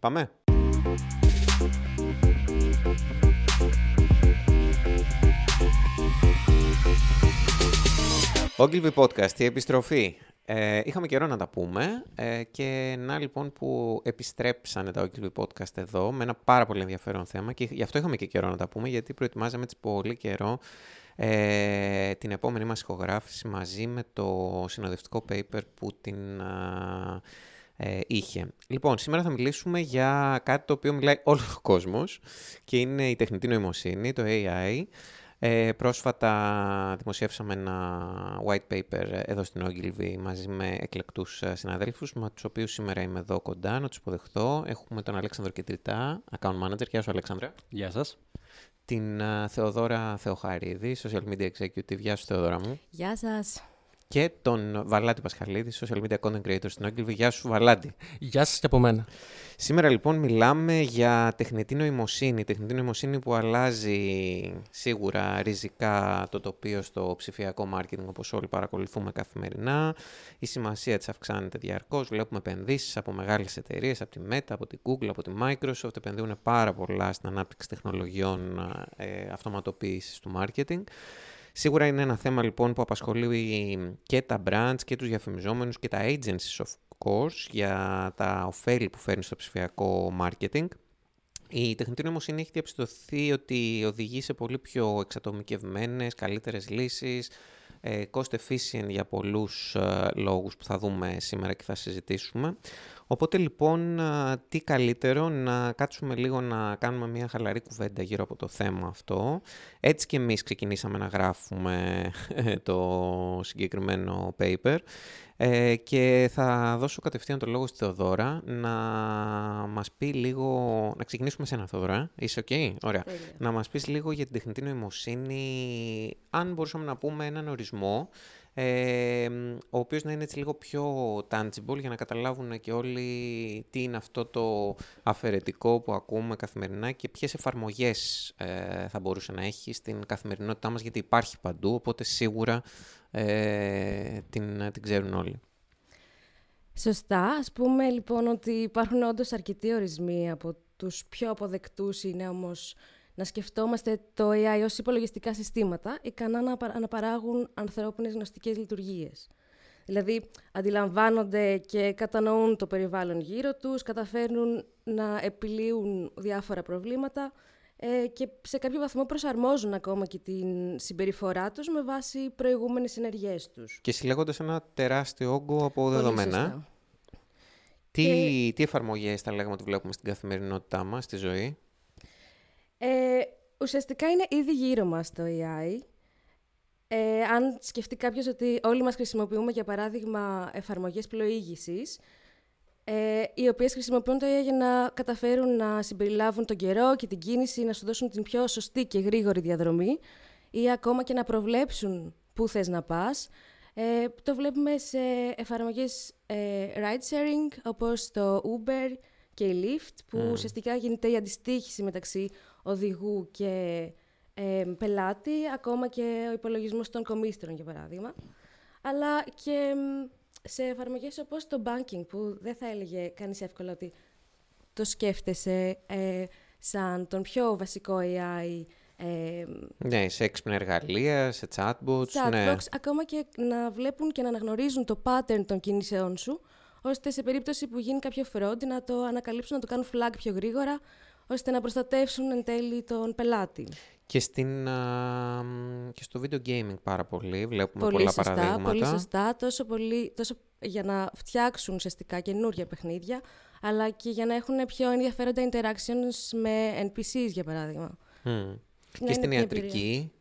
Πάμε. Ogilvy Podcast, η επιστροφή. Ε, είχαμε καιρό να τα πούμε ε, και να λοιπόν που επιστρέψανε τα Ogilvy Podcast εδώ με ένα πάρα πολύ ενδιαφέρον θέμα και γι' αυτό είχαμε και καιρό να τα πούμε γιατί προετοιμάζαμε έτσι πολύ καιρό ε, την επόμενη μας ηχογράφηση μαζί με το συνοδευτικό paper που την ε, είχε. Λοιπόν, σήμερα θα μιλήσουμε για κάτι το οποίο μιλάει όλος ο κόσμος και είναι η τεχνητή νοημοσύνη, το AI. Ε, πρόσφατα δημοσιεύσαμε ένα white paper εδώ στην Ogilvy μαζί με εκλεκτούς ε, συναδέλφους με τους οποίους σήμερα είμαι εδώ κοντά να τους υποδεχθώ. Έχουμε τον Αλέξανδρο Κεντριτά, account manager. Γεια σου Αλέξανδρα. Γεια σας. Την uh, Θεοδόρα Θεοχαρίδη, social media executive. Γεια σου Θεοδόρα μου. Γεια σας και τον Βαλάντη Πασχαλίδη, social media content creator στην Ogilvy. Γεια σου, Βαλάντη. Γεια σας και από μένα. Σήμερα λοιπόν μιλάμε για τεχνητή νοημοσύνη. Τεχνητή νοημοσύνη που αλλάζει σίγουρα ριζικά το τοπίο στο ψηφιακό marketing όπως όλοι παρακολουθούμε καθημερινά. Η σημασία της αυξάνεται διαρκώς. Βλέπουμε επενδύσεις από μεγάλες εταιρείες, από τη Meta, από τη Google, από τη Microsoft. Επενδύουν πάρα πολλά στην ανάπτυξη τεχνολογιών ε, αυτοματοποίησης του marketing. Σίγουρα είναι ένα θέμα λοιπόν που απασχολεί και τα brands και τους διαφημιζόμενους και τα agencies of course για τα ωφέλη που φέρνει στο ψηφιακό marketing. Η τεχνητή νοημοσύνη έχει διαπιστωθεί ότι οδηγεί σε πολύ πιο εξατομικευμένες, καλύτερες λύσεις, ε, cost efficient για πολλούς ε, λόγους που θα δούμε σήμερα και θα συζητήσουμε. Οπότε λοιπόν, τι καλύτερο να κάτσουμε λίγο να κάνουμε μια χαλαρή κουβέντα γύρω από το θέμα αυτό. Έτσι και εμείς ξεκινήσαμε να γράφουμε ε, το συγκεκριμένο paper ε, και θα δώσω κατευθείαν το λόγο στη Θεοδόρα να μας πει λίγο... Να ξεκινήσουμε σε ένα, Θεοδόρα. Είσαι ok? Ωραία. Να μας πεις λίγο για την τεχνητή νοημοσύνη, αν μπορούσαμε να πούμε έναν ορισμό ε, ο οποίος να είναι έτσι λίγο πιο tangible για να καταλάβουν και όλοι τι είναι αυτό το αφαιρετικό που ακούμε καθημερινά και ποιες εφαρμογές ε, θα μπορούσε να έχει στην καθημερινότητά μας γιατί υπάρχει παντού, οπότε σίγουρα ε, την, την ξέρουν όλοι. Σωστά. Ας πούμε λοιπόν ότι υπάρχουν όντως αρκετοί ορισμοί από τους πιο αποδεκτούς είναι όμως να σκεφτόμαστε το AI ως υπολογιστικά συστήματα ικανά να παράγουν ανθρώπινες γνωστικές λειτουργίες. Δηλαδή, αντιλαμβάνονται και κατανοούν το περιβάλλον γύρω τους, καταφέρνουν να επιλύουν διάφορα προβλήματα ε, και σε κάποιο βαθμό προσαρμόζουν ακόμα και την συμπεριφορά τους με βάση προηγούμενες ενεργές τους. Και συλλέγοντας ένα τεράστιο όγκο από δεδομένα. Τι, και... τι εφαρμογές θα λέγαμε ότι βλέπουμε στην καθημερινότητά μας, στη ζωή; Ε, ουσιαστικά είναι ήδη γύρω μας το AI. Ε, αν σκεφτεί κάποιος ότι όλοι μας χρησιμοποιούμε, για παράδειγμα, εφαρμογές πλοήγησης, ε, οι οποίες χρησιμοποιούν το AI για να καταφέρουν να συμπεριλάβουν τον καιρό και την κίνηση, να σου δώσουν την πιο σωστή και γρήγορη διαδρομή ή ακόμα και να προβλέψουν πού θες να πας. Ε, το βλέπουμε σε εφαρμογές ε, ride-sharing, όπως το Uber και η Lyft, που mm. ουσιαστικά γίνεται η αντιστοίχηση μεταξύ οδηγού και ε, πελάτη, ακόμα και ο υπολογισμός των κομίστρων, για παράδειγμα. Αλλά και σε εφαρμογές όπως το banking, που δεν θα έλεγε κανείς εύκολα ότι το σκέφτεσαι ε, σαν τον πιο βασικό AI. Ε, ναι, σε έξυπνα εργαλεία, σε chatbots. Chatbots, ναι. ακόμα και να βλέπουν και να αναγνωρίζουν το pattern των κινήσεών σου, ώστε σε περίπτωση που γίνει κάποιο fraud να το ανακαλύψουν, να το κάνουν flag πιο γρήγορα, ώστε να προστατεύσουν εν τέλει τον πελάτη. Και, στην, και στο video gaming πάρα πολύ, βλέπουμε πολύ πολλά σωστά, παραδείγματα. Πολύ σωστά, τόσο, πολύ, τόσο για να φτιάξουν ουσιαστικά καινούργια παιχνίδια, αλλά και για να έχουν πιο ενδιαφέροντα interactions με NPCs, για παράδειγμα. Mm. Και στην ιατρική,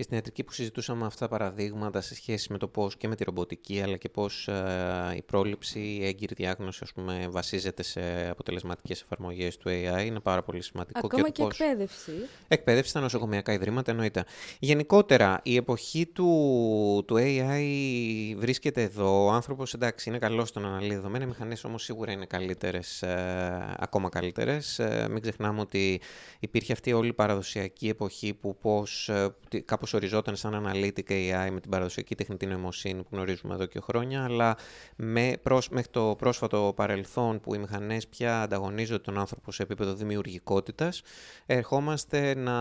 και στην ιατρική που συζητούσαμε αυτά τα παραδείγματα σε σχέση με το πώς και με τη ρομποτική αλλά και πώς ε, η πρόληψη, η έγκυρη διάγνωση ας πούμε, βασίζεται σε αποτελεσματικές εφαρμογές του AI είναι πάρα πολύ σημαντικό. Ακόμα και, και πώς... εκπαίδευση. Εκπαίδευση στα νοσοκομιακά ιδρύματα εννοείται. Γενικότερα η εποχή του, του AI βρίσκεται εδώ. Ο άνθρωπος εντάξει είναι καλός στο να αναλύει δεδομένα, οι μηχανές όμως σίγουρα είναι καλύτερες, ε, ακόμα καλύτερες. Ε, μην ξεχνάμε ότι υπήρχε αυτή όλη η παραδοσιακή εποχή που πώς, ε, κάπως όπως οριζόταν σαν analytic AI με την παραδοσιακή τεχνητή νοημοσύνη που γνωρίζουμε εδώ και χρόνια, αλλά με, προς, μέχρι το πρόσφατο παρελθόν που οι μηχανές πια ανταγωνίζονται τον άνθρωπο σε επίπεδο δημιουργικότητας, ερχόμαστε να,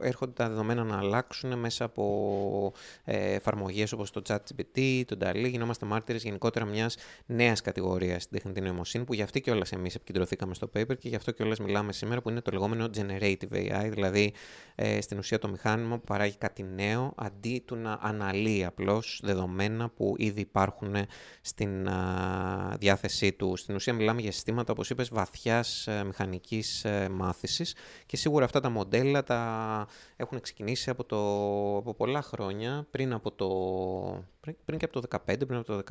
έρχονται τα δεδομένα να αλλάξουν μέσα από ε, εφαρμογές όπως το ChatGPT, το DALI, γινόμαστε μάρτυρες γενικότερα μιας νέας κατηγορίας στην τεχνητή νοημοσύνη, που γι' αυτή και όλα εμείς επικεντρωθήκαμε στο paper και γι' αυτό και όλα μιλάμε σήμερα, που είναι το λεγόμενο Generative AI, δηλαδή ε, στην ουσία το μηχάνημα που παράγει κάτι νέο, αντί του να αναλύει απλώς δεδομένα που ήδη υπάρχουν στην διάθεσή του. Στην ουσία μιλάμε για συστήματα, όπως είπες, βαθιάς ε, μηχανικής ε, μάθησης και σίγουρα αυτά τα μοντέλα τα έχουν ξεκινήσει από, το, από πολλά χρόνια, πριν από το πριν, πριν και από το 2015, πριν από το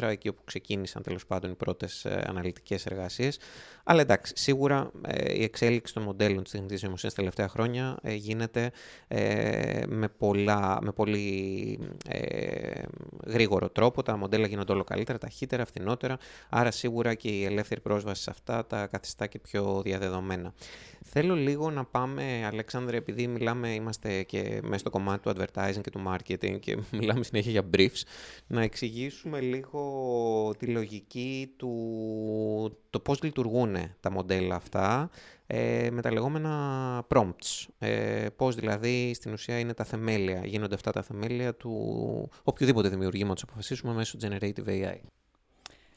2014, εκεί όπου ξεκίνησαν τέλος πάντων οι πρώτες αναλυτικές εργασίες. Αλλά εντάξει, σίγουρα ε, η εξέλιξη των μοντέλων της τεχνητής νοημοσύνης τα τελευταία χρόνια ε, γίνεται ε, με, πολλά, με πολύ ε, γρήγορο τρόπο. Τα μοντέλα γίνονται όλο καλύτερα, ταχύτερα, φθηνότερα. Άρα σίγουρα και η ελεύθερη πρόσβαση σε αυτά τα καθιστά και πιο διαδεδομένα. Θέλω λίγο να πάμε, Αλέξανδρε, επειδή μιλάμε, είμαστε και μέσα στο κομμάτι του advertising και του marketing και μιλάμε συνέχεια για briefs, να εξηγήσουμε λίγο τη λογική του, το πώς λειτουργούν τα μοντέλα αυτά ε, με τα λεγόμενα prompts. Ε, πώς δηλαδή στην ουσία είναι τα θεμέλια, γίνονται αυτά τα θεμέλια του οποιοδήποτε δημιουργήματος αποφασίσουμε μέσω Generative AI.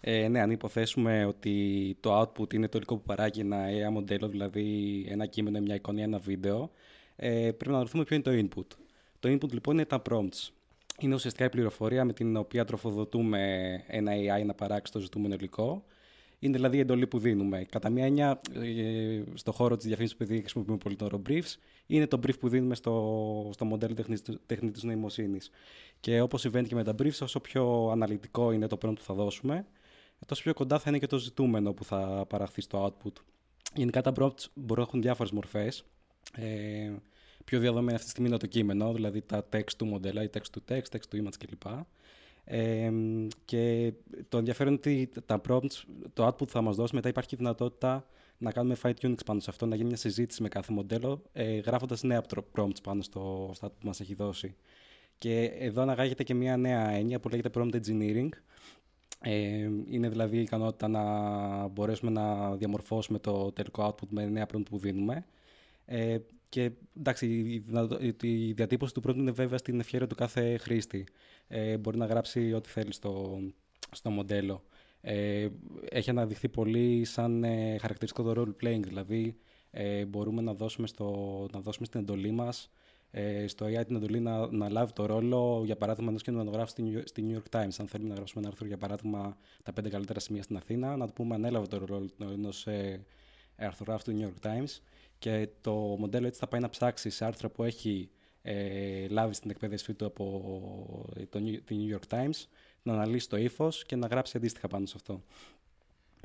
Ε, ναι, αν υποθέσουμε ότι το output είναι το υλικό που παράγει ένα AI μοντέλο, δηλαδή ένα κείμενο, μια εικόνα ή ένα βίντεο, ε, πρέπει να ρωτήσουμε ποιο είναι το input. Το input λοιπόν είναι τα prompts. Είναι ουσιαστικά η πληροφορία με την οποία τροφοδοτούμε ένα AI να παράξει το ζητούμενο υλικό. Είναι δηλαδή η εντολή που δίνουμε. Κατά μία έννοια, ε, στο χώρο της διαφήμισης, επειδή χρησιμοποιούμε πολύ το όρο briefs, είναι το brief που δίνουμε στο, στο μοντέλο τεχνητής νοημοσύνης. Και όπως συμβαίνει και με τα briefs, όσο πιο αναλυτικό είναι το prompt που θα δώσουμε, τόσο πιο κοντά θα είναι και το ζητούμενο που θα παραχθεί στο output. Γενικά τα prompts μπορούν να έχουν διάφορες μορφές. Ε, πιο διαδομένα αυτή τη στιγμή είναι το κείμενο, δηλαδή τα text του μοντέλα, η text to text, text to image κλπ. Ε, και το ενδιαφέρον είναι ότι τα prompts, το output θα μας δώσει, μετά υπάρχει δυνατότητα να κάνουμε fine tuning πάνω σε αυτό, να γίνει μια συζήτηση με κάθε μοντέλο, ε, γράφοντας νέα prompts πάνω στο, στο output που μας έχει δώσει. Και εδώ αναγάγεται και μια νέα έννοια που λέγεται prompt engineering, ε, είναι δηλαδή η ικανότητα να μπορέσουμε να διαμορφώσουμε το τελικό output με νέα prompt που δίνουμε. Ε, και εντάξει, η, διατύπωση του prompt είναι βέβαια στην ευχαίρεια του κάθε χρήστη. Ε, μπορεί να γράψει ό,τι θέλει στο, στο μοντέλο. Ε, έχει αναδειχθεί πολύ σαν ε, χαρακτηριστικό το role playing, δηλαδή ε, μπορούμε να δώσουμε, στο, να δώσουμε στην εντολή μας ε, στο AI την εντολή να, να λάβει το ρόλο, για παράδειγμα, ενός κινηματογράφου στη, στη New York Times. Αν θέλουμε να γράψουμε ένα άρθρο, για παράδειγμα, τα πέντε καλύτερα σημεία στην Αθήνα, να του πούμε ανέλαβε το ρόλο ενός ε, αρθρογράφου του New York Times και το μοντέλο έτσι θα πάει να ψάξει σε άρθρα που έχει ε, λάβει στην εκπαίδευσή του από το, τη New York Times, να αναλύσει το ύφος και να γράψει αντίστοιχα πάνω σε αυτό.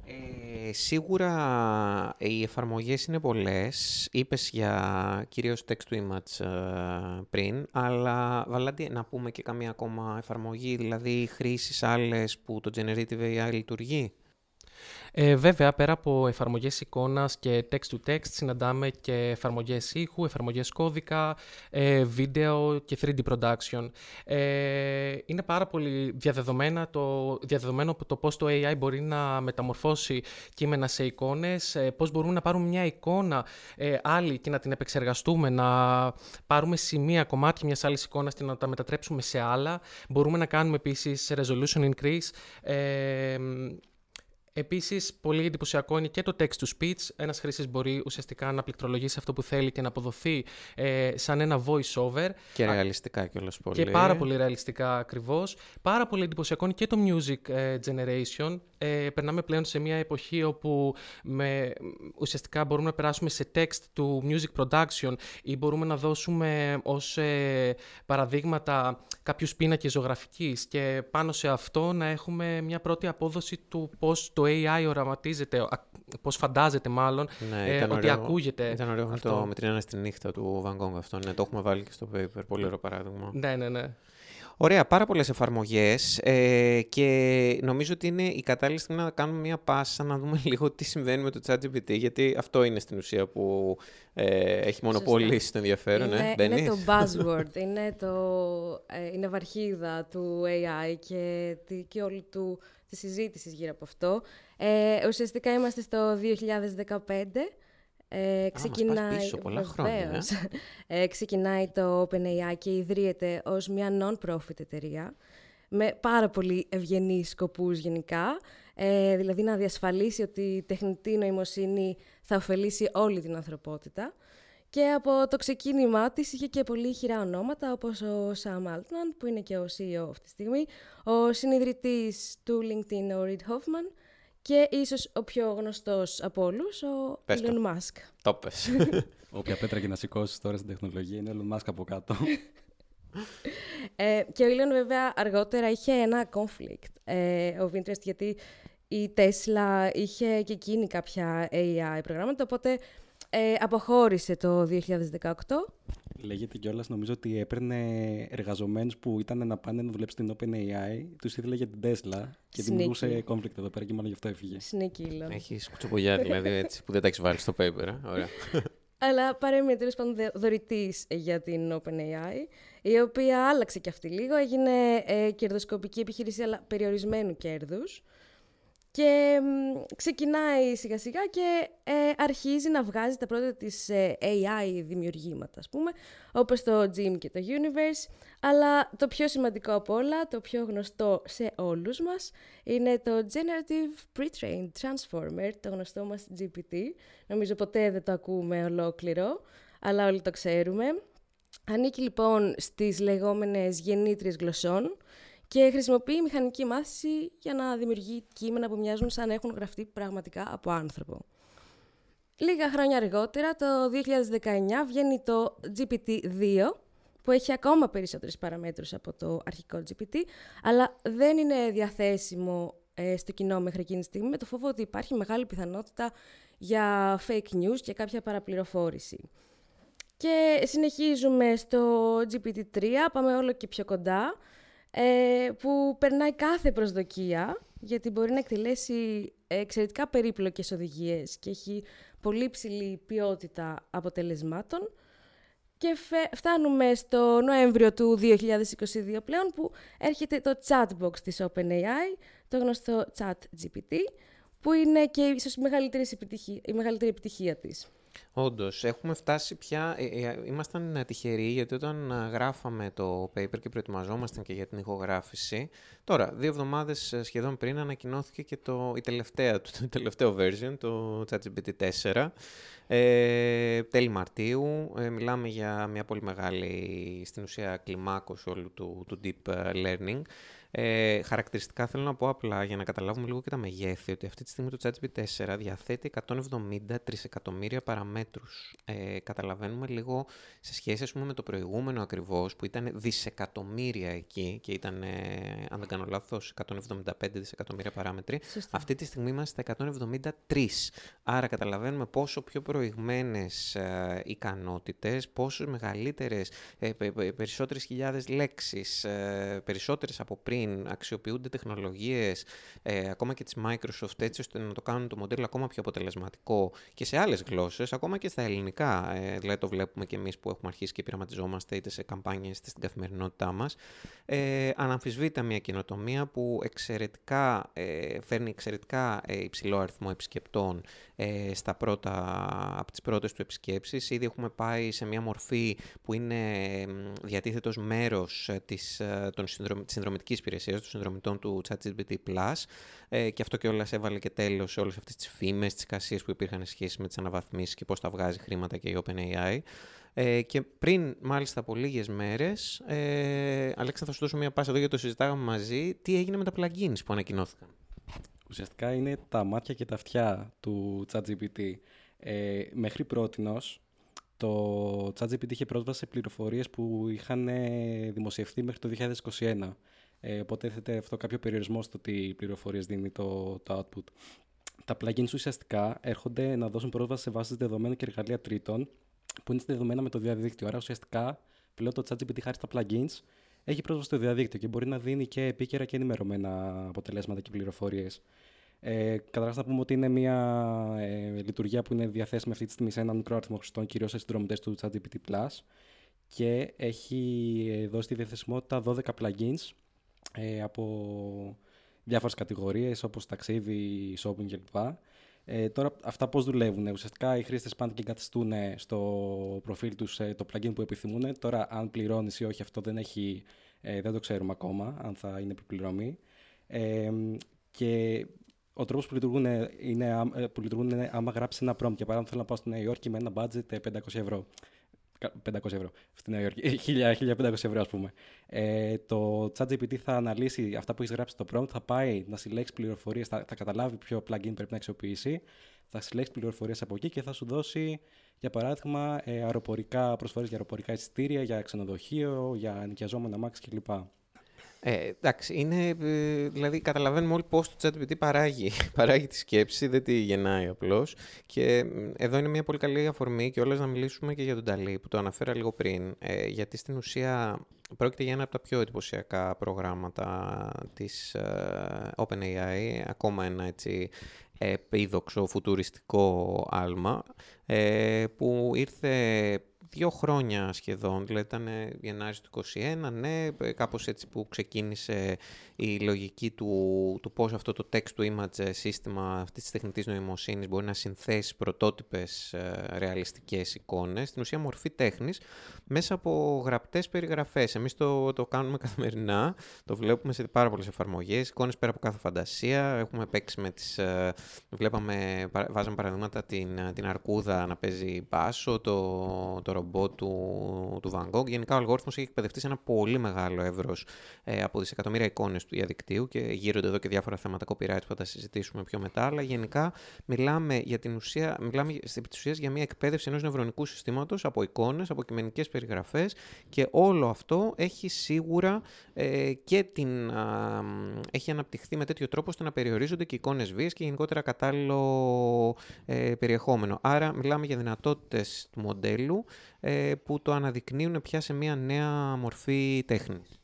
Ε, σίγουρα οι εφαρμογές είναι πολλές. Είπες για κυρίως text to image ε, πριν, αλλά Βαλάντι να πούμε και καμία ακόμα εφαρμογή, δηλαδή χρήσεις άλλες που το Generative AI λειτουργεί; Ε, βέβαια, πέρα από εφαρμογές εικόνας και text-to-text, συναντάμε και εφαρμογές ήχου, εφαρμογές κώδικα, ε, βίντεο και 3D production. Ε, είναι πάρα πολύ διαδεδομένα το, διαδεδομένο το πώς το AI μπορεί να μεταμορφώσει κείμενα σε εικόνες, ε, πώς μπορούμε να πάρουμε μια εικόνα ε, άλλη και να την επεξεργαστούμε, να πάρουμε σημεία, κομμάτια μιας άλλης εικόνας και να τα μετατρέψουμε σε άλλα. Μπορούμε να κάνουμε επίσης resolution increase, ε, Επίσης, πολύ εντυπωσιακό είναι και το text to speech. Ένας χρήστη μπορεί ουσιαστικά να πληκτρολογήσει αυτό που θέλει και να αποδοθεί ε, σαν ένα voice over. Και ρεαλιστικά κιόλας πολύ. Και πάρα πολύ ρεαλιστικά ακριβώς. Πάρα πολύ εντυπωσιακό είναι και το music ε, generation. Ε, περνάμε πλέον σε μια εποχή όπου με, ουσιαστικά μπορούμε να περάσουμε σε text του music production ή μπορούμε να δώσουμε ως ε, παραδείγματα κάποιους πίνακες ζωγραφικής και πάνω σε αυτό να έχουμε μια πρώτη απόδοση του πώς το AI οραματίζεται, πώς φαντάζεται μάλλον, ναι, ε, ότι ωραίο, ακούγεται. Ήταν ωραίο αυτό. το με την ένας στη νύχτα του Van Gogh αυτό. Ναι, το έχουμε βάλει και στο paper. Πολύ ωραίο παράδειγμα. Ναι, ναι, ναι. Ωραία, πάρα πολλές εφαρμογές ε, και νομίζω ότι είναι η κατάλληλη στιγμή να κάνουμε μια πάσα να δούμε λίγο τι συμβαίνει με το ChatGPT γιατί αυτό είναι στην ουσία που ε, έχει μονοπολίσει το ενδιαφέρον. Είναι, ε. είναι το buzzword, είναι, το, ε, είναι βαρχίδα του AI και, και όλη του, της συζήτησης γύρω από αυτό. Ε, ουσιαστικά είμαστε στο 2015 ε, ξεκινάει, πίσω πολλά χρόνια. Ε. ε, ξεκινάει το OpenAI και ιδρύεται ως μια non-profit εταιρεία με πάρα πολύ ευγενείς σκοπούς γενικά, ε, δηλαδή να διασφαλίσει ότι η τεχνητή νοημοσύνη θα ωφελήσει όλη την ανθρωπότητα. Και από το ξεκίνημά της είχε και πολύ χειρά ονόματα, όπως ο Sam Altman, που είναι και ο CEO αυτή τη στιγμή, ο συνειδητής του LinkedIn, ο Reid Hoffman, και ίσως ο πιο γνωστός από όλους, ο Πες το. Elon Musk. Το πες. Όποια πέτρα και να σηκώσει τώρα στην τεχνολογία είναι ο Elon Musk από κάτω. Ε, και ο Elon βέβαια αργότερα είχε ένα conflict ε, of interest γιατί η Tesla είχε και εκείνη κάποια AI προγράμματα, οπότε ε, αποχώρησε το 2018. Λέγεται κιόλας, νομίζω ότι έπαιρνε εργαζομένους που ήταν να πάνε να δουλέψουν στην OpenAI, τους ήθελε για την Tesla και Sneaky. δημιουργούσε conflict εδώ πέρα και μάλλον γι' αυτό έφυγε. Sneaky Elon. Έχει κουτσομπολιά δηλαδή έτσι που δεν τα έχει βάλει στο paper. Ε. Ωραία. Αλλά παρέμεινε τέλος πάντων δωρητής για την OpenAI, η οποία άλλαξε και αυτή λίγο. Έγινε ε, κερδοσκοπική επιχείρηση, αλλά περιορισμένου κέρδους. Και μ, ξεκινάει σιγά σιγά και ε, αρχίζει να βγάζει τα πρώτα της ε, AI δημιουργήματα, ας πούμε, όπως το Gym και το Universe. Αλλά το πιο σημαντικό από όλα, το πιο γνωστό σε όλους μας, είναι το Generative Pre-trained Transformer, το γνωστό μας GPT. Νομίζω ποτέ δεν το ακούμε ολόκληρο, αλλά όλοι το ξέρουμε. Ανήκει λοιπόν στις λεγόμενες γεννήτριες γλωσσών, και χρησιμοποιεί μηχανική μάθηση για να δημιουργεί κείμενα που μοιάζουν σαν να έχουν γραφτεί πραγματικά από άνθρωπο. Λίγα χρόνια αργότερα, το 2019, βγαίνει το GPT-2, που έχει ακόμα περισσότερες παραμέτρους από το αρχικό GPT, αλλά δεν είναι διαθέσιμο ε, στο κοινό μέχρι εκείνη τη στιγμή, με το φόβο ότι υπάρχει μεγάλη πιθανότητα για fake news και κάποια παραπληροφόρηση. Και συνεχίζουμε στο GPT-3, πάμε όλο και πιο κοντά, ε, που περνάει κάθε προσδοκία, γιατί μπορεί να εκτελέσει εξαιρετικά περίπλοκες οδηγίες και έχει πολύ ψηλή ποιότητα αποτελεσμάτων. Και φε- φτάνουμε στο Νοέμβριο του 2022 πλέον, που έρχεται το chatbox της OpenAI, το γνωστό ChatGPT, που είναι και ίσως η μεγαλύτερη επιτυχία, η μεγαλύτερη επιτυχία της. Όντως, έχουμε φτάσει πια. Ε, ε, ήμασταν τυχεροί γιατί όταν ε, γράφαμε το paper και προετοιμαζόμασταν και για την ηχογράφηση. Τώρα, δύο εβδομάδες σχεδόν πριν ανακοινώθηκε και το, η τελευταία, το, το τελευταίο version, το ChatGPT 4. Ε, τέλη Μαρτίου. Ε, μιλάμε για μια πολύ μεγάλη, στην ουσία, κλιμάκωση όλου του, του deep ε, learning. Ε, χαρακτηριστικά θέλω να πω απλά για να καταλάβουμε λίγο και τα μεγέθη ότι αυτή τη στιγμή το ChatGPT 4 διαθέτει 170 τρισεκατομμύρια παραμέτρους. Ε, καταλαβαίνουμε λίγο σε σχέση ας πούμε, με το προηγούμενο ακριβώς που ήταν δισεκατομμύρια εκεί και ήταν, ε, αν δεν κάνω λάθος, 175 δισεκατομμύρια παράμετροι. Σωστά. Αυτή τη στιγμή είμαστε στα 173. Άρα καταλαβαίνουμε πόσο πιο προηγμένες ε, ικανότητες, πόσο μεγαλύτερες, ε, πε- πε- περισσότερες χιλιάδες λέξεις, ε, περισσότερες από πριν, αξιοποιούνται τεχνολογίες, ε, ακόμα και της Microsoft, έτσι ώστε να το κάνουν το μοντέλο ακόμα πιο αποτελεσματικό και σε άλλες γλώσσες, ακόμα και στα ελληνικά. Ε, δηλαδή το βλέπουμε και εμείς που έχουμε αρχίσει και πειραματιζόμαστε είτε σε καμπάνιες είτε στην καθημερινότητά μας. Ε, αναμφισβήτητα μια καινοτομία που εξαιρετικά, ε, φέρνει εξαιρετικά ε, υψηλό αριθμό επισκεπτών ε, στα πρώτα, από τις πρώτες του επισκέψεις. Ήδη έχουμε πάει σε μια μορφή που είναι μ, διατίθετος ως μέρος ε, της, ε, των συνδρομ, της συνδρομητικής υπηρεσίας, των συνδρομητών του ChatGPT Plus ε, και αυτό και όλα έβαλε και τέλος σε όλες αυτές τις φήμες, τις κασίες που υπήρχαν σε σχέση με τις αναβαθμίσεις και πώς τα βγάζει χρήματα και η OpenAI. Ε, και πριν, μάλιστα, από λίγες μέρες, ε, Αλέξα, θα σου δώσω μια πάσα εδώ γιατί το συζητάγαμε μαζί. Τι έγινε με τα plugins που ανακοινώθηκαν; Ουσιαστικά είναι τα μάτια και τα αυτιά του ChatGPT. Ε, μέχρι πρότινος, το ChatGPT είχε πρόσβαση σε πληροφορίες που είχαν ε, δημοσιευτεί μέχρι το 2021. Ε, οπότε έθετε αυτό κάποιο περιορισμό στο τι πληροφορίες δίνει το, το output. Τα plugins ουσιαστικά έρχονται να δώσουν πρόσβαση σε βάσεις δεδομένων και εργαλεία τρίτων που είναι συνδεδεμένα με το διαδίκτυο. Άρα ουσιαστικά πλέον το ChatGPT χάρη στα plugins έχει πρόσβαση στο διαδίκτυο και μπορεί να δίνει και επίκαιρα και ενημερωμένα αποτελέσματα και πληροφορίες. Ε, Καταρχάς, να πούμε ότι είναι μια ε, λειτουργία που είναι διαθέσιμη αυτή τη στιγμή σε έναν μικρό αριθμό χρηστών, κυρίως σε συνδρομητές του ChatGPT Plus και έχει δώσει τη διαθεσιμότητα 12 plugins ε, από διάφορες κατηγορίες όπως ταξίδι, shopping κλπ. Ε, τώρα αυτά πώς δουλεύουν. Ουσιαστικά οι χρήστες πάνε και εγκαθιστούν στο προφίλ τους ε, το plugin που επιθυμούν. Τώρα αν πληρώνεις ή όχι αυτό δεν, έχει, ε, δεν το ξέρουμε ακόμα αν θα είναι επιπληρωμή. Ε, και ο τρόπος που λειτουργούν είναι, ε, που λειτουργούν είναι άμα γράψεις ένα prompt. Για παράδειγμα, θέλω να πάω στη Νέα Υόρκη με ένα budget 500 ευρώ. 500 ευρώ. Στη Νέα Υόρκη. 1500 ευρώ, ας πούμε. Ε, το ChatGPT θα αναλύσει αυτά που έχεις γράψει στο prompt, θα πάει να συλλέξει πληροφορίες, θα, θα καταλάβει ποιο plugin πρέπει να αξιοποιήσει, θα συλλέξει πληροφορίες από εκεί και θα σου δώσει, για παράδειγμα, ε, αεροπορικά προσφορές για αεροπορικά εισιτήρια, για ξενοδοχείο, για νοικιαζόμενα μάξ κλπ. Ε, εντάξει, είναι, ε, δηλαδή καταλαβαίνουμε όλοι πώς το ChatGPT παράγει, παράγει τη σκέψη, δεν τη γεννάει απλώς. Και εδώ είναι μια πολύ καλή αφορμή και όλες να μιλήσουμε και για τον Ταλή που το αναφέρα λίγο πριν. Ε, γιατί στην ουσία πρόκειται για ένα από τα πιο εντυπωσιακά προγράμματα της ε, OpenAI, ακόμα ένα έτσι επίδοξο φουτουριστικό άλμα, ε, που ήρθε δύο χρόνια σχεδόν, δηλαδή ήταν Γενάρη του 2021, ναι, κάπως έτσι που ξεκίνησε η λογική του, του πώς αυτό το text-to-image σύστημα αυτής της τεχνητής νοημοσύνης μπορεί να συνθέσει πρωτότυπες ε, ρεαλιστικές εικόνες, στην ουσία μορφή τέχνης, μέσα από γραπτές περιγραφές. Εμείς το, το κάνουμε καθημερινά, το βλέπουμε σε πάρα πολλές εφαρμογές, εικόνες πέρα από κάθε φαντασία, έχουμε παίξει με τις, ε, βλέπαμε, βάζαμε παραδείγματα την, την αρκούδα να παίζει μπάσο, το, το ρομπότ του, του Van Gogh. Γενικά ο αλγόριθμος έχει εκπαιδευτεί σε ένα πολύ μεγάλο εύρος ε, από δισεκατομμύρια εικόνες του διαδικτύου και γύρονται εδώ και διάφορα θέματα copyright που θα τα συζητήσουμε πιο μετά, αλλά γενικά μιλάμε για την ουσία, μιλάμε στην ουσίας για μια εκπαίδευση ενός νευρονικού συστήματος από εικόνες, από κειμενικές περιγραφές και όλο αυτό έχει σίγουρα ε, και την, α, έχει αναπτυχθεί με τέτοιο τρόπο ώστε να περιορίζονται και εικόνες βίες και γενικότερα κατάλληλο ε, περιεχόμενο. Άρα μιλάμε για δυνατότητες του μοντέλου ε, που το αναδεικνύουν πια σε μια νέα μορφή τέχνης.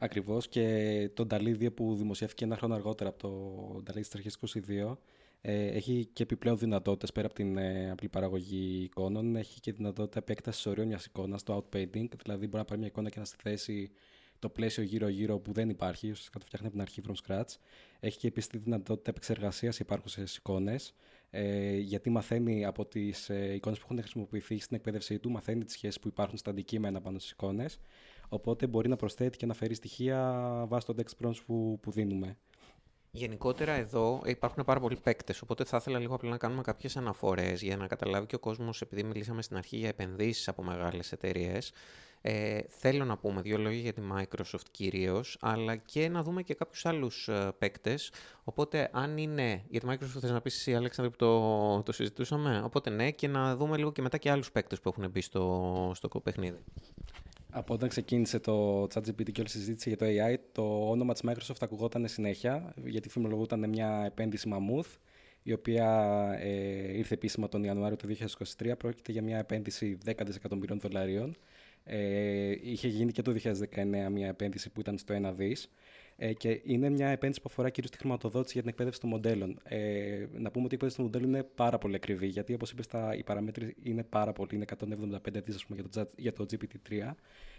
Ακριβώς και το DALI 2 που δημοσιεύτηκε ένα χρόνο αργότερα από το DALI της 22 ε, έχει και επιπλέον δυνατότητες πέρα από την ε, απλή παραγωγή εικόνων. Έχει και δυνατότητα επέκτασης ορίων μιας εικόνας, το outpainting, δηλαδή μπορεί να πάρει μια εικόνα και να στη θέσει το πλαίσιο γύρω-γύρω που δεν υπάρχει, ουσιαστικά το φτιάχνει από την αρχή from scratch. Έχει και επίσης τη δυνατότητα επεξεργασίας υπάρχουσες εικόνες, ε, γιατί μαθαίνει από τις ε, εικόνες που έχουν χρησιμοποιηθεί στην εκπαίδευσή του, μαθαίνει τις σχέσεις που υπάρχουν στα αντικείμενα πάνω στις εικόνες Οπότε μπορεί να προσθέτει και να φέρει στοιχεία βάσει των text prompts που, που δίνουμε. Γενικότερα εδώ υπάρχουν πάρα πολλοί παίκτες, οπότε θα ήθελα λίγο απλά να κάνουμε κάποιες αναφορές για να καταλάβει και ο κόσμος, επειδή μιλήσαμε στην αρχή για επενδύσεις από μεγάλες εταιρείες. Ε, θέλω να πούμε δύο λόγια για τη Microsoft κυρίως, αλλά και να δούμε και κάποιους άλλους ε, παίκτες. Οπότε, αν είναι. Για τη Microsoft θες να πεις εσύ, Αλέξανδρε, που το, το συζητούσαμε; Οπότε, ναι, και να δούμε λίγο και μετά και άλλους παίκτες που έχουν μπει στο, στο παιχνίδι. Από όταν ξεκίνησε το ChatGPT και όλη η συζήτηση για το AI, το όνομα της Microsoft ακουγόταν συνέχεια, γιατί φημολογούταν μια επένδυση Mammoth, η οποία ε, ήρθε επίσημα τον Ιανουάριο του 2023. Πρόκειται για μια επένδυση 10 δισεκατομμυρίων δολαρίων. Ε, είχε γίνει και το 2019 μια επένδυση που ήταν στο 1 δις. Ε, και είναι μια επένδυση που αφορά κυρίως τη χρηματοδότηση για την εκπαίδευση των μοντέλων. Ε, να πούμε ότι η εκπαίδευση των μοντέλων είναι πάρα πολύ ακριβή, γιατί όπως είπες, οι παραμέτροι είναι πάρα πολύ. Είναι 175 δις για, το, για το GPT-3.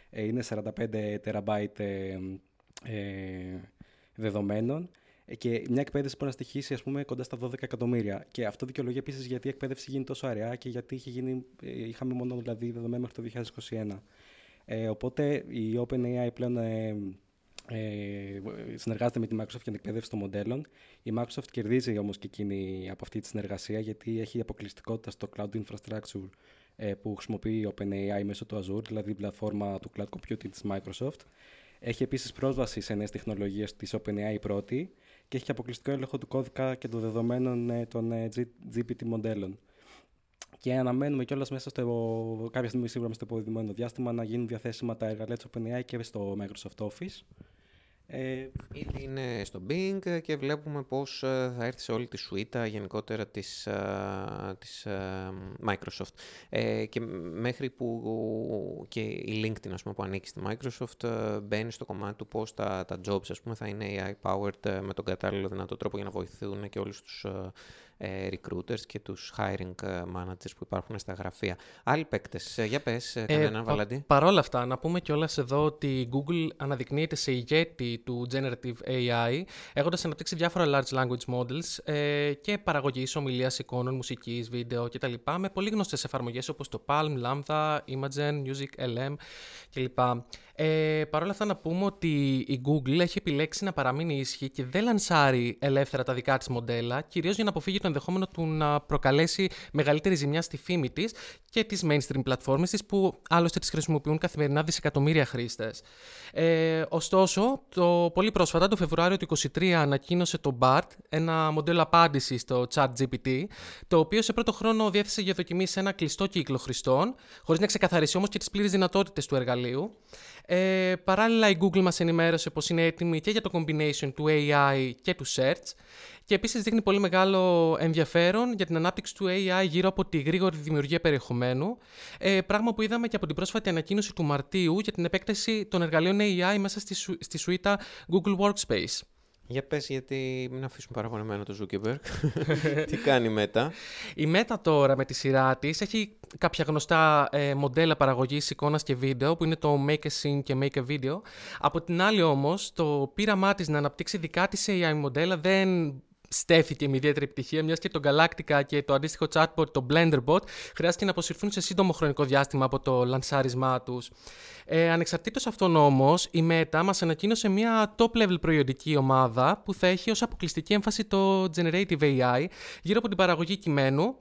Ε, είναι 45 τεραμπάιτ ε, ε, δεδομένων ε, και μια εκπαίδευση μπορεί να στοιχήσει ας πούμε, κοντά στα 12 εκατομμύρια. Και αυτό δικαιολογεί επίσης γιατί η εκπαίδευση γίνει τόσο αραιά και γιατί είχε γίνει, είχαμε μόνο δηλαδή δεδομένα μέχρι το 2021. Ε, οπότε η OpenAI πλέον ε, ε, συνεργάζεται με τη Microsoft για την εκπαίδευση των μοντέλων. Η Microsoft κερδίζει όμως και εκείνη από αυτή τη συνεργασία γιατί έχει αποκλειστικότητα στο cloud infrastructure ε, που χρησιμοποιεί η OpenAI μέσω του Azure, δηλαδή η πλατφόρμα του cloud computing της Microsoft. Έχει επίσης πρόσβαση σε νέες τεχνολογίες της OpenAI πρώτη και έχει αποκλειστικό έλεγχο του κώδικα και των δεδομένων ε, των ε, GPT μοντέλων. Και αναμένουμε κιόλας μέσα στο κάποια στιγμή σίγουρα στο επόμενο διάστημα να γίνουν διαθέσιμα τα εργαλεία της OpenAI και στο Microsoft Office. Ε, Ήδη είναι στο Bing και βλέπουμε πώς ε, θα έρθει σε όλη τη σουίτα γενικότερα της, ε, της Microsoft. και μέχρι που και η LinkedIn ας πούμε, που ανήκει στη Microsoft μπαίνει στο κομμάτι του πώς τα, τα jobs ας πούμε, θα είναι AI-powered με τον κατάλληλο δυνατό τρόπο για να βοηθούν και όλους τους ε, recruiters και τους hiring ε, managers που υπάρχουν στα γραφεία. Άλλοι παίκτες, ε, για πες ε, κανέναν πα, Βαλαντή. Παρ' όλα αυτά, να πούμε κιόλας εδώ ότι η Google αναδεικνύεται σε ηγέτη του Generative AI, έχοντας αναπτύξει διάφορα large language models ε, και παραγωγής ομιλίας εικόνων, μουσικής, βίντεο κτλ. με πολύ γνωστές εφαρμογές όπως το Palm, Lambda, Imagen, Music, LM κλπ. Ε, Παρ' όλα αυτά να πούμε ότι η Google έχει επιλέξει να παραμείνει ίσχυη και δεν λανσάρει ελεύθερα τα δικά της μοντέλα, κυρίως για να αποφύγει το ενδεχόμενο του να προκαλέσει μεγαλύτερη ζημιά στη φήμη της και τις mainstream πλατφόρμες της που άλλωστε τις χρησιμοποιούν καθημερινά δισεκατομμύρια χρήστες. Ε, ωστόσο, το πολύ πρόσφατα, το Φεβρουάριο του 2023, ανακοίνωσε το BART, ένα μοντέλο απάντηση στο ChatGPT, το οποίο σε πρώτο χρόνο διέθεσε για δοκιμή σε ένα κλειστό κύκλο χρηστών, χωρίς να ξεκαθαρίσει όμως και τις πλήρες δυνατότητες του εργαλείου. Ε, παράλληλα, η Google μας ενημέρωσε πως είναι έτοιμη και για το combination του AI και του search και επίσης δείχνει πολύ μεγάλο ενδιαφέρον για την ανάπτυξη του AI γύρω από τη γρήγορη δημιουργία περιεχομένου, ε, πράγμα που είδαμε και από την πρόσφατη ανακοίνωση του Μαρτίου για την επέκταση των εργαλείων AI μέσα στη, στη σουίτα Google Workspace. Για πες γιατί μην αφήσουμε παραπονεμένο το Zuckerberg. Τι κάνει η Meta; Η Meta τώρα με τη σειρά της έχει κάποια γνωστά ε, μοντέλα παραγωγής εικόνας και βίντεο που είναι το Make a Scene και Make a Video. Από την άλλη όμως το πείραμά της να αναπτύξει δικά της AI μοντέλα δεν στέφθηκε με ιδιαίτερη επιτυχία, μιας και το Galactica και το αντίστοιχο chatbot, το BlenderBot, χρειάστηκε να αποσυρθούν σε σύντομο χρονικό διάστημα από το λανσάρισμά τους. Ε, ανεξαρτήτως αυτών όμως, η Meta μας ανακοίνωσε μια top-level προϊόντική ομάδα που θα έχει ως αποκλειστική έμφαση το Generative AI γύρω από την παραγωγή κειμένου,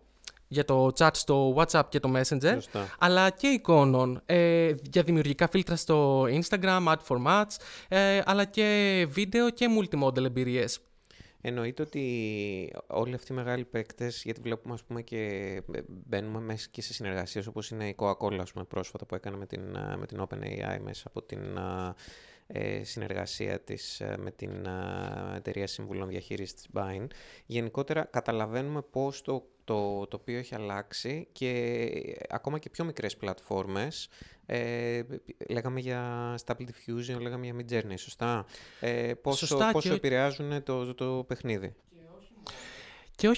για το chat στο WhatsApp και το Messenger, αλλά και εικόνων ε, για δημιουργικά φίλτρα στο Instagram, ad formats, ε, αλλά και βίντεο και multimodal εμπειρίες. Εννοείται ότι όλοι αυτοί οι μεγάλοι παίκτες, γιατί βλέπουμε ας πούμε, και μπαίνουμε μέσα και σε συνεργασίες όπως είναι η Coca-Cola ας πούμε, πρόσφατα που έκανε με την, με την OpenAI μέσα από την ε, συνεργασία της ε, με την εταιρεία συμβουλών διαχείρισης της Bain. Γενικότερα καταλαβαίνουμε πώς το, το τοπίο έχει αλλάξει και ακόμα και πιο μικρές πλατφόρμες ε, λέγαμε για Stable Diffusion, λέγαμε για Midjourney, σωστά. Ε, πόσο σωστά πόσο επηρεάζουν το, το παιχνίδι; Και όχι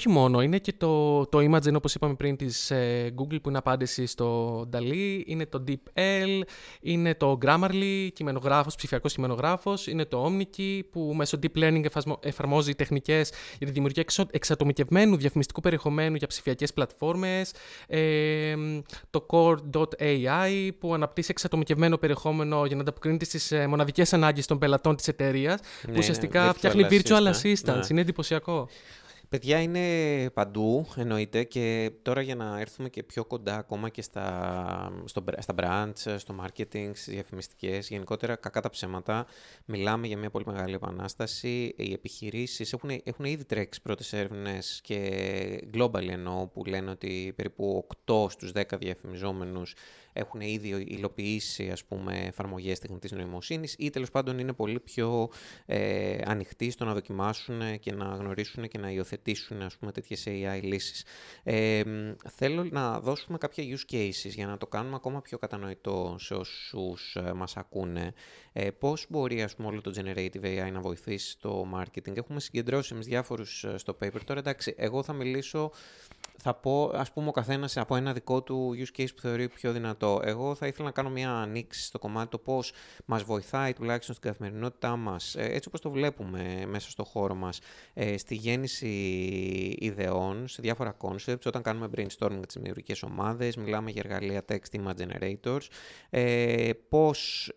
μόνο, είναι και το, το Imagen όπως είπαμε πριν της ε, Google που είναι απάντηση στο DALI, είναι το DeepL, είναι το Grammarly, κειμενογράφος, ψηφιακός κειμενογράφος, είναι το Omniki που μέσω Deep Learning εφαρμόζει τεχνικές για τη δημιουργία εξατομικευμένου διαφημιστικού περιεχομένου για ψηφιακές πλατφόρμες, ε, το Core.ai που αναπτύσσει εξατομικευμένο περιεχόμενο για να ανταποκρίνεται στις ε, μοναδικές ανάγκες των πελατών της εταιρείας, ναι, που ουσιαστικά ναι, φτιάχνει virtual assistance, ναι. είναι εντυπωσιακό. Παιδιά είναι παντού, εννοείται, και τώρα για να έρθουμε και πιο κοντά ακόμα και στα, στο, στα brands, στο marketing, στις διαφημιστικές, γενικότερα κακά τα ψέματα, μιλάμε για μια πολύ μεγάλη επανάσταση. Οι επιχειρήσεις έχουν, έχουν ήδη τρέξει πρώτες έρευνες και global εννοώ, που λένε ότι περίπου 8 στους 10 διαφημιζόμενους έχουν ήδη υλοποιήσει ας πούμε, εφαρμογές τεχνητής νοημοσύνης ή τέλος πάντων είναι πολύ πιο ε, ανοιχτοί στο να δοκιμάσουν και να γνωρίσουν και να υιοθετήσουν ας πούμε, τέτοιες AI λύσεις. Ε, θέλω να δώσουμε κάποια use cases για να το κάνουμε ακόμα πιο κατανοητό σε όσους ε, μας ακούνε. Ε, πώς μπορεί ας πούμε, όλο το Generative AI να βοηθήσει το marketing; Έχουμε συγκεντρώσει εμείς διάφορους ε, στο paper. Τώρα εντάξει, εγώ θα μιλήσω θα πω, ας πούμε, ο καθένας από ένα δικό του use case που θεωρεί πιο δυνατό. Εγώ θα ήθελα να κάνω μια ανοίξη στο κομμάτι το πώς μας βοηθάει τουλάχιστον στην καθημερινότητά μας, ε, έτσι όπως το βλέπουμε μέσα στο χώρο μας, ε, στη γέννηση ιδεών, σε διάφορα concepts, όταν κάνουμε brainstorming με τις δημιουργικές ομάδες, μιλάμε για εργαλεία text image generators, ε, πώς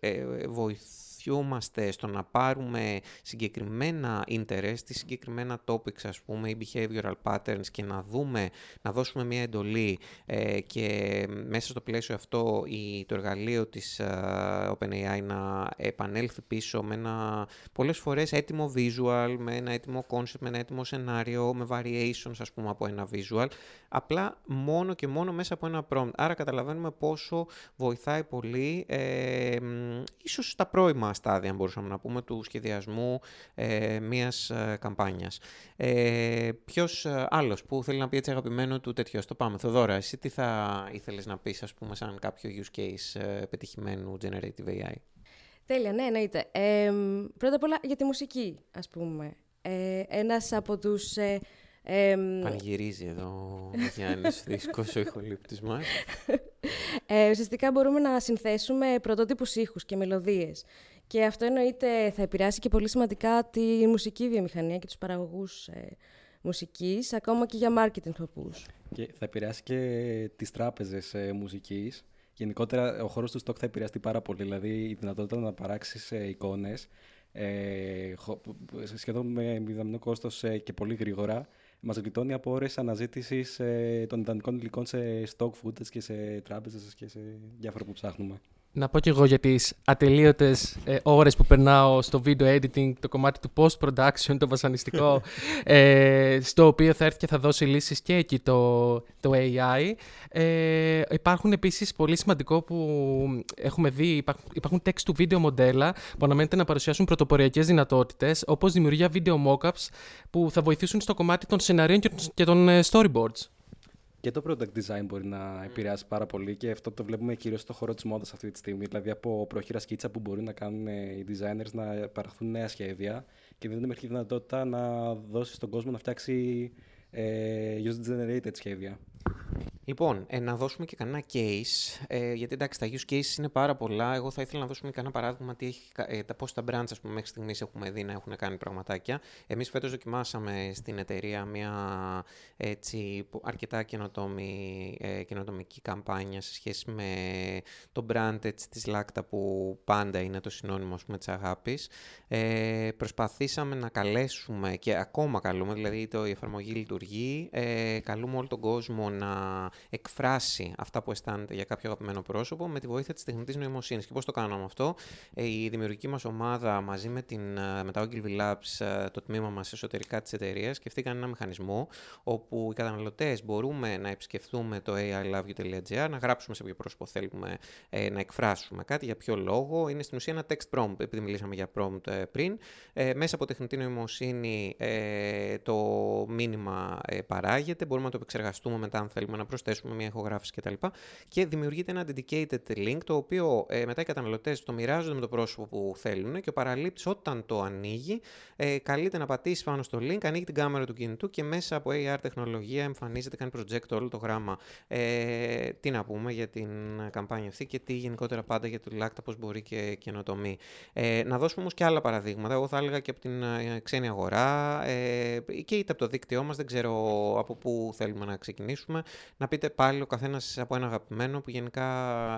βοηθάει βασιούμαστε στο να πάρουμε συγκεκριμένα interest, συγκεκριμένα topics ας πούμε ή behavioral patterns και να δούμε, να δώσουμε μια εντολή ε, και μέσα στο πλαίσιο αυτό η, το εργαλείο της uh, OpenAI να επανέλθει πίσω με ένα πολλές φορές έτοιμο visual, με ένα έτοιμο concept, με ένα έτοιμο σενάριο, με variations ας πούμε από ένα visual, απλά μόνο και μόνο μέσα από ένα prompt. Άρα καταλαβαίνουμε πόσο βοηθάει πολύ, ε, ίσως τα πρώιμα στάδια, αν μπορούσαμε να πούμε, του σχεδιασμού ε, μιας ε, καμπάνιας. Ε, ποιος ε, άλλος που θέλει να πει έτσι αγαπημένο του τέτοιο, το πάμε. Θοδώρα, εσύ τι θα ήθελες να πεις, ας πούμε, σαν κάποιο use case ε, πετυχημένου Generative AI. Τέλεια, ναι, εννοείται. Ε, πρώτα απ' όλα για τη μουσική, ας πούμε. Ε, ένας από τους... Ε, ε, Πανηγυρίζει εδώ ο Γιάννης Δίσκος, ο ηχολήπτης μας. Ε, ουσιαστικά μπορούμε να συνθέσουμε πρωτότυπους ήχους και μελωδίες. Και αυτό εννοείται θα επηρεάσει και πολύ σημαντικά τη μουσική βιομηχανία και τους παραγωγούς ε, μουσικής, ακόμα και για marketing σκοπούς. Και θα επηρεάσει και τις τράπεζες ε, μουσικής. Γενικότερα, ο χώρος του stock θα επηρεαστεί πάρα πολύ. Δηλαδή, η δυνατότητα να παράξεις ε, εικόνες ε, σχεδόν με μηδαμινό κόστος ε, και πολύ γρήγορα Μας γλιτώνει από ώρες αναζήτησης ε, των ιδανικών υλικών σε stock footage και σε τράπεζες και σε διάφορα που ψάχνουμε. Να πω κι εγώ για τις ατελείωτες ε, ώρες που περνάω στο video editing, το κομμάτι του post-production, το βασανιστικό, ε, στο οποίο θα έρθει και θα δώσει λύσεις και εκεί το, το AI. Ε, υπάρχουν επίσης πολύ σημαντικό που έχουμε δει, υπάρχουν, υπάρχουν text to video μοντέλα που αναμένεται να παρουσιάσουν πρωτοποριακές δυνατότητες, όπως δημιουργία video mockups που θα βοηθήσουν στο κομμάτι των σενάριων και των ε, storyboards. Και το product design μπορεί να επηρεάσει πάρα πολύ και αυτό το βλέπουμε κυρίως στο χώρο της μόδας αυτή τη στιγμή. Δηλαδή από πρόχειρα σκίτσα που μπορεί να κάνουν οι designers να παραχθούν νέα σχέδια και δεν υπάρχει δυνατότητα να δώσει στον κόσμο να φτιάξει ε, user generated σχέδια. Λοιπόν, ε, να δώσουμε και κανένα case, ε, γιατί εντάξει τα use cases είναι πάρα πολλά. Εγώ θα ήθελα να δώσουμε κανένα παράδειγμα τι έχει, ε, τα, πώς τα brands ας πούμε, μέχρι στιγμής έχουμε δει να έχουν κάνει πραγματάκια. Εμείς φέτος δοκιμάσαμε στην εταιρεία μια έτσι, αρκετά καινοτόμη, ε, καινοτομική καμπάνια σε σχέση με το brand έτσι, της Lacta που πάντα είναι το συνώνυμο ας πούμε, της αγάπης. Ε, προσπαθήσαμε να καλέσουμε και ακόμα καλούμε, δηλαδή το, η εφαρμογή λειτουργεί, ε, καλούμε όλο τον κόσμο να εκφράσει αυτά που αισθάνεται για κάποιο αγαπημένο πρόσωπο με τη βοήθεια της τεχνητής νοημοσύνης. Και πώς το κάναμε αυτό, ε, η δημιουργική μας ομάδα μαζί με, την, ε, με τα Ogilvy Labs, ε, το τμήμα μας εσωτερικά της εταιρείας, σκεφτήκαν ένα μηχανισμό όπου οι καταναλωτές μπορούμε να επισκεφθούμε το ailoveyou.gr, να γράψουμε σε ποιο πρόσωπο θέλουμε να εκφράσουμε κάτι, για ποιο λόγο. Είναι στην ουσία ένα text prompt, επειδή μιλήσαμε για prompt πριν. μέσα από τεχνητή νοημοσύνη το μήνυμα παράγεται, μπορούμε να το επεξεργαστούμε μετά αν θέλουμε να προσθέσουμε μια ηχογράφηση κτλ. Και δημιουργείται ένα dedicated link, το οποίο ε, μετά οι καταναλωτές το μοιράζονται με το πρόσωπο που θέλουν και ο παραλήπτης όταν το ανοίγει, ε, καλείται να πατήσει πάνω στο link, ανοίγει την κάμερα του κινητού και μέσα από AR τεχνολογία εμφανίζεται, κάνει project όλο το γράμμα. Ε, τι να πούμε για την καμπάνια αυτή και τι γενικότερα πάντα για το Lacta, πώς μπορεί και καινοτομή. Ε, να δώσουμε όμως και άλλα παραδείγματα. Εγώ θα έλεγα και από την ε, ξένη αγορά ε, και είτε από το δίκτυό μας, δεν ξέρω από πού θέλουμε να ξεκινήσουμε να πείτε πάλι ο καθένας από ένα αγαπημένο που γενικά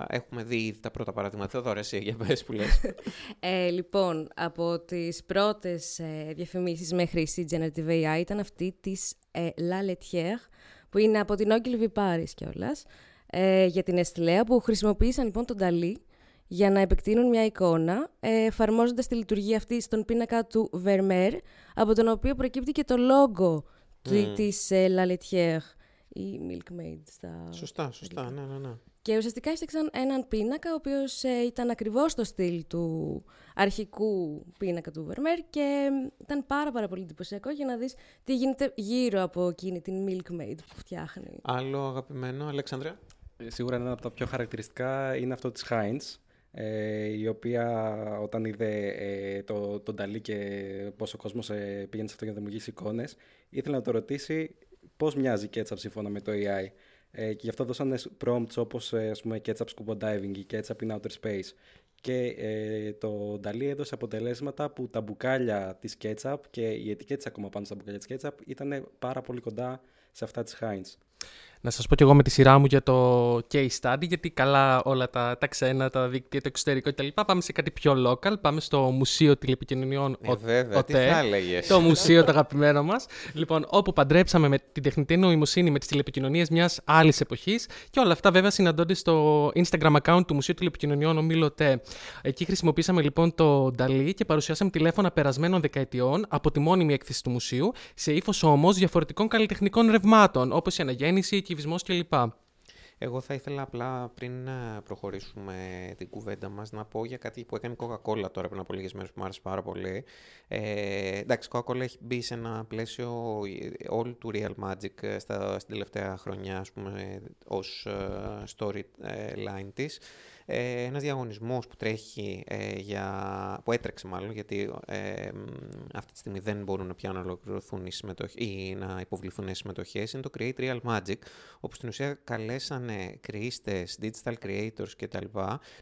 έχουμε δει ήδη τα πρώτα παραδείγματα. Θεοδόρα, εσύ για πες που λες. ε, λοιπόν, από τις πρώτες ε, διαφημίσεις με χρήση Generative AI ήταν αυτή της ε, La Letière, που είναι από την Ogilvy Paris κιόλας, ε, για την Εστιλέα, που χρησιμοποίησαν λοιπόν τον Ταλή για να επεκτείνουν μια εικόνα, ε, εφαρμόζοντας τη λειτουργία αυτή στον πίνακα του Vermeer, από τον οποίο προκύπτει και το λόγο mm. της ε, La Letière ή Milkmaid στα. Σωστά, σωστά, ναι, ναι, ναι. Και ουσιαστικά έφτιαξαν έναν πίνακα, ο οποίος ε, ήταν ακριβώς στο στυλ του αρχικού πίνακα του Vermeer και ήταν πάρα, πάρα πολύ εντυπωσιακό για να δεις τι γίνεται γύρω από εκείνη την Milkmaid που φτιάχνει. Άλλο αγαπημένο, Αλέξανδρα. Ε, σίγουρα ένα από τα πιο χαρακτηριστικά είναι αυτό της Heinz, ε, η οποία όταν είδε ε, το, τον Ταλί και πόσο κόσμος ε, πήγαινε σε αυτό για να δημιουργήσει εικόνες, ήθελε να το ρωτήσει πώς μοιάζει η ketchup σύμφωνα με το AI. Ε, και γι' αυτό δώσανε prompts όπως ε, ας πούμε ketchup scuba diving ή ketchup in outer space. Και ε, το Dali έδωσε αποτελέσματα που τα μπουκάλια της ketchup και οι ετικέτες ακόμα πάνω στα μπουκάλια της ketchup ήταν πάρα πολύ κοντά σε αυτά της Heinz να σας πω κι εγώ με τη σειρά μου για το case study, γιατί καλά όλα τα, τα ξένα, τα δίκτυα, το εξωτερικό κτλ. Πάμε σε κάτι πιο local, πάμε στο Μουσείο Τηλεπικοινωνιών ε, βέβαια, τι θα έλεγες; Το μουσείο το αγαπημένο μας. Λοιπόν, όπου παντρέψαμε με την τεχνητή νοημοσύνη με τις τηλεπικοινωνίες μιας άλλης εποχής και όλα αυτά βέβαια συναντώνται στο Instagram account του Μουσείου Τηλεπικοινωνιών Ομίλο ΤΕ. Εκεί χρησιμοποίησαμε λοιπόν το Νταλή και παρουσιάσαμε τηλέφωνα περασμένων δεκαετιών από τη μόνιμη έκθεση του μουσείου, σε ύφος όμως διαφορετικών καλλιτεχνικών ρευμάτων, όπως η αναγέννηση, κυβισμός κλπ. Εγώ θα ήθελα απλά πριν ε, προχωρήσουμε την κουβέντα μας να πω για κάτι που έκανε η Coca-Cola τώρα πριν από λίγες μέρες που μου άρεσε πάρα πολύ. Ε, εντάξει, η Coca-Cola έχει μπει σε ένα πλαίσιο όλου του Real Magic στα, στην τελευταία χρονιά, ας πούμε, ως storyline της ε, ένας διαγωνισμός που τρέχει, ε, για, που έτρεξε μάλλον, γιατί ε, αυτή τη στιγμή δεν μπορούν πια να ολοκληρωθούν οι ή να υποβληθούν οι συμμετοχές, είναι το Create Real Magic, όπου στην ουσία καλέσανε creators, digital creators κτλ.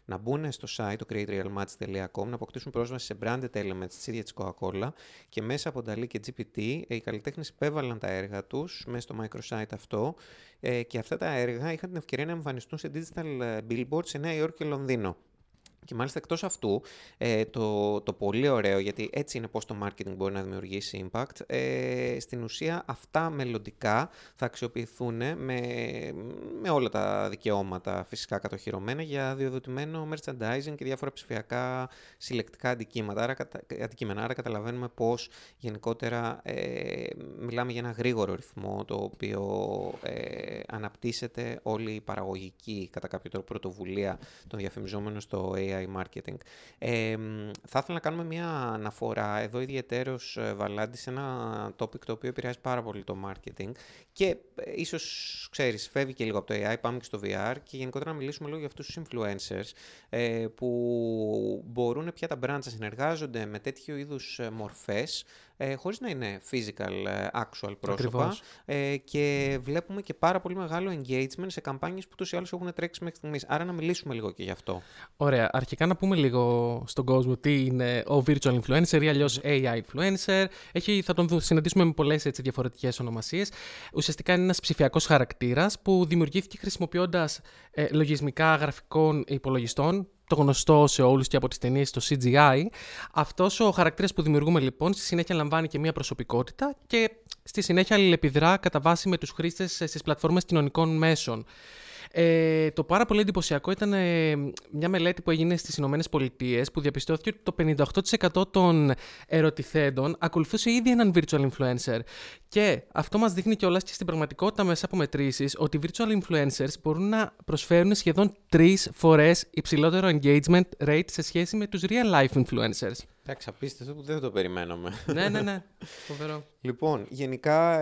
να μπουν στο site το createrealmagic.com, να αποκτήσουν πρόσβαση σε branded elements της ίδιας της Coca-Cola και μέσα από DALI και GPT οι καλλιτέχνες υπέβαλαν τα έργα τους μέσα στο microsite αυτό ε, και αυτά τα έργα είχαν την ευκαιρία να εμφανιστούν σε digital ε, billboards σε Νέα Υόρκη και Λονδίνο. Και μάλιστα εκτός αυτού, ε, το, το πολύ ωραίο, γιατί έτσι είναι πώς το marketing μπορεί να δημιουργήσει impact, ε, στην ουσία αυτά μελλοντικά θα αξιοποιηθούν με, με όλα τα δικαιώματα φυσικά κατοχυρωμένα για διοδοτημένο merchandising και διάφορα ψηφιακά συλλεκτικά αντικείμενα. Άρα, αντικείμενα. Άρα καταλαβαίνουμε πώς γενικότερα ε, μιλάμε για ένα γρήγορο ρυθμό το οποίο ε, αναπτύσσεται όλη η παραγωγική κατά κάποιο τρόπο πρωτοβουλία των διαφημιζόμενων στο AI AI marketing. Ε, θα ήθελα να κάνουμε μια αναφορά εδώ ιδιαίτερος ε, Βαλάντη σε ένα topic το οποίο επηρεάζει πάρα πολύ το marketing και ε, ίσως ξέρεις φεύγει και λίγο από το AI, πάμε και στο VR και γενικότερα να μιλήσουμε λίγο για αυτούς τους influencers ε, που μπορούν πια τα brands να συνεργάζονται με τέτοιου είδους ε, μορφές ε, χωρίς να είναι physical, ε, actual πρόσωπα. Ε, και βλέπουμε και πάρα πολύ μεγάλο engagement σε καμπάνιες που τόσο ή άλλως έχουν τρέξει μέχρι στιγμής. Άρα να μιλήσουμε λίγο και γι' αυτό. Ωραία. Αρχικά να πούμε λίγο στον κόσμο τι είναι ο virtual influencer ή αλλιώς AI influencer. Έχει, θα τον συναντήσουμε με πολλές έτσι, διαφορετικές ονομασίες. Ουσιαστικά είναι ένας ψηφιακός χαρακτήρας που δημιουργήθηκε χρησιμοποιώντας ε, λογισμικά γραφικών υπολογιστών το γνωστό σε όλους και από τις ταινίες το CGI. Αυτός ο χαρακτήρας που δημιουργούμε λοιπόν στη συνέχεια λαμβάνει και μία προσωπικότητα και στη συνέχεια αλληλεπιδρά κατά βάση με τους χρήστες στις πλατφόρμες κοινωνικών μέσων. Ε, το πάρα πολύ εντυπωσιακό ήταν ε, μια μελέτη που έγινε στις Ηνωμένες Πολιτείες που διαπιστώθηκε ότι το 58% των ερωτηθέντων ακολουθούσε ήδη έναν virtual influencer. Και αυτό μας δείχνει κιόλας και στην πραγματικότητα μέσα από μετρήσεις ότι οι virtual influencers μπορούν να προσφέρουν σχεδόν τρεις φορές υψηλότερο engagement rate σε σχέση με τους real life influencers. Εντάξει, απίστευτο που δεν το περιμέναμε. ναι, ναι, ναι. Φοβερό. Λοιπόν, γενικά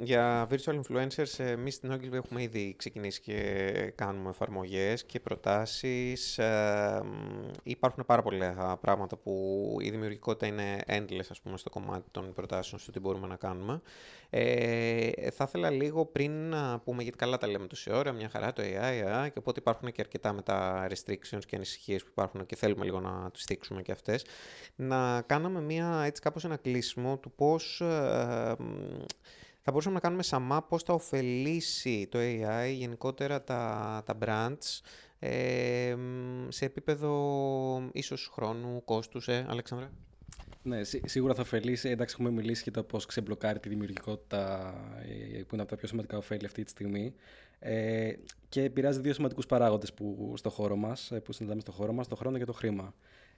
για virtual influencers, εμείς στην Ogilvy έχουμε ήδη ξεκινήσει και κάνουμε εφαρμογές και προτάσεις. υπάρχουν πάρα πολλά πράγματα που η δημιουργικότητα είναι endless, ας πούμε, στο κομμάτι των προτάσεων, στο τι μπορούμε να κάνουμε. Ε, θα ήθελα λίγο πριν να πούμε, γιατί καλά τα λέμε τόση ώρα, μια χαρά το AI, και οπότε υπάρχουν και αρκετά με τα restrictions και ανησυχίες που υπάρχουν και θέλουμε λίγο να του στήξουμε και αυτές να κάναμε μια, έτσι κάπως ένα κλείσιμο του πώς ε, θα μπορούσαμε να κάνουμε σαμά πώς θα ωφελήσει το AI γενικότερα τα, τα brands ε, σε επίπεδο ίσως χρόνου, κόστους, ε, Αλεξάνδρα. Ναι, σίγουρα θα ωφελήσει. Εντάξει, έχουμε μιλήσει για το πώς ξεμπλοκάρει τη δημιουργικότητα, ε, που είναι από τα πιο σημαντικά ωφέλη αυτή τη στιγμή. Ε, και επηρεάζει δύο σημαντικούς παράγοντες στο χώρο μας, που συναντάμε στο χώρο μας, το χρόνο και το χρήμα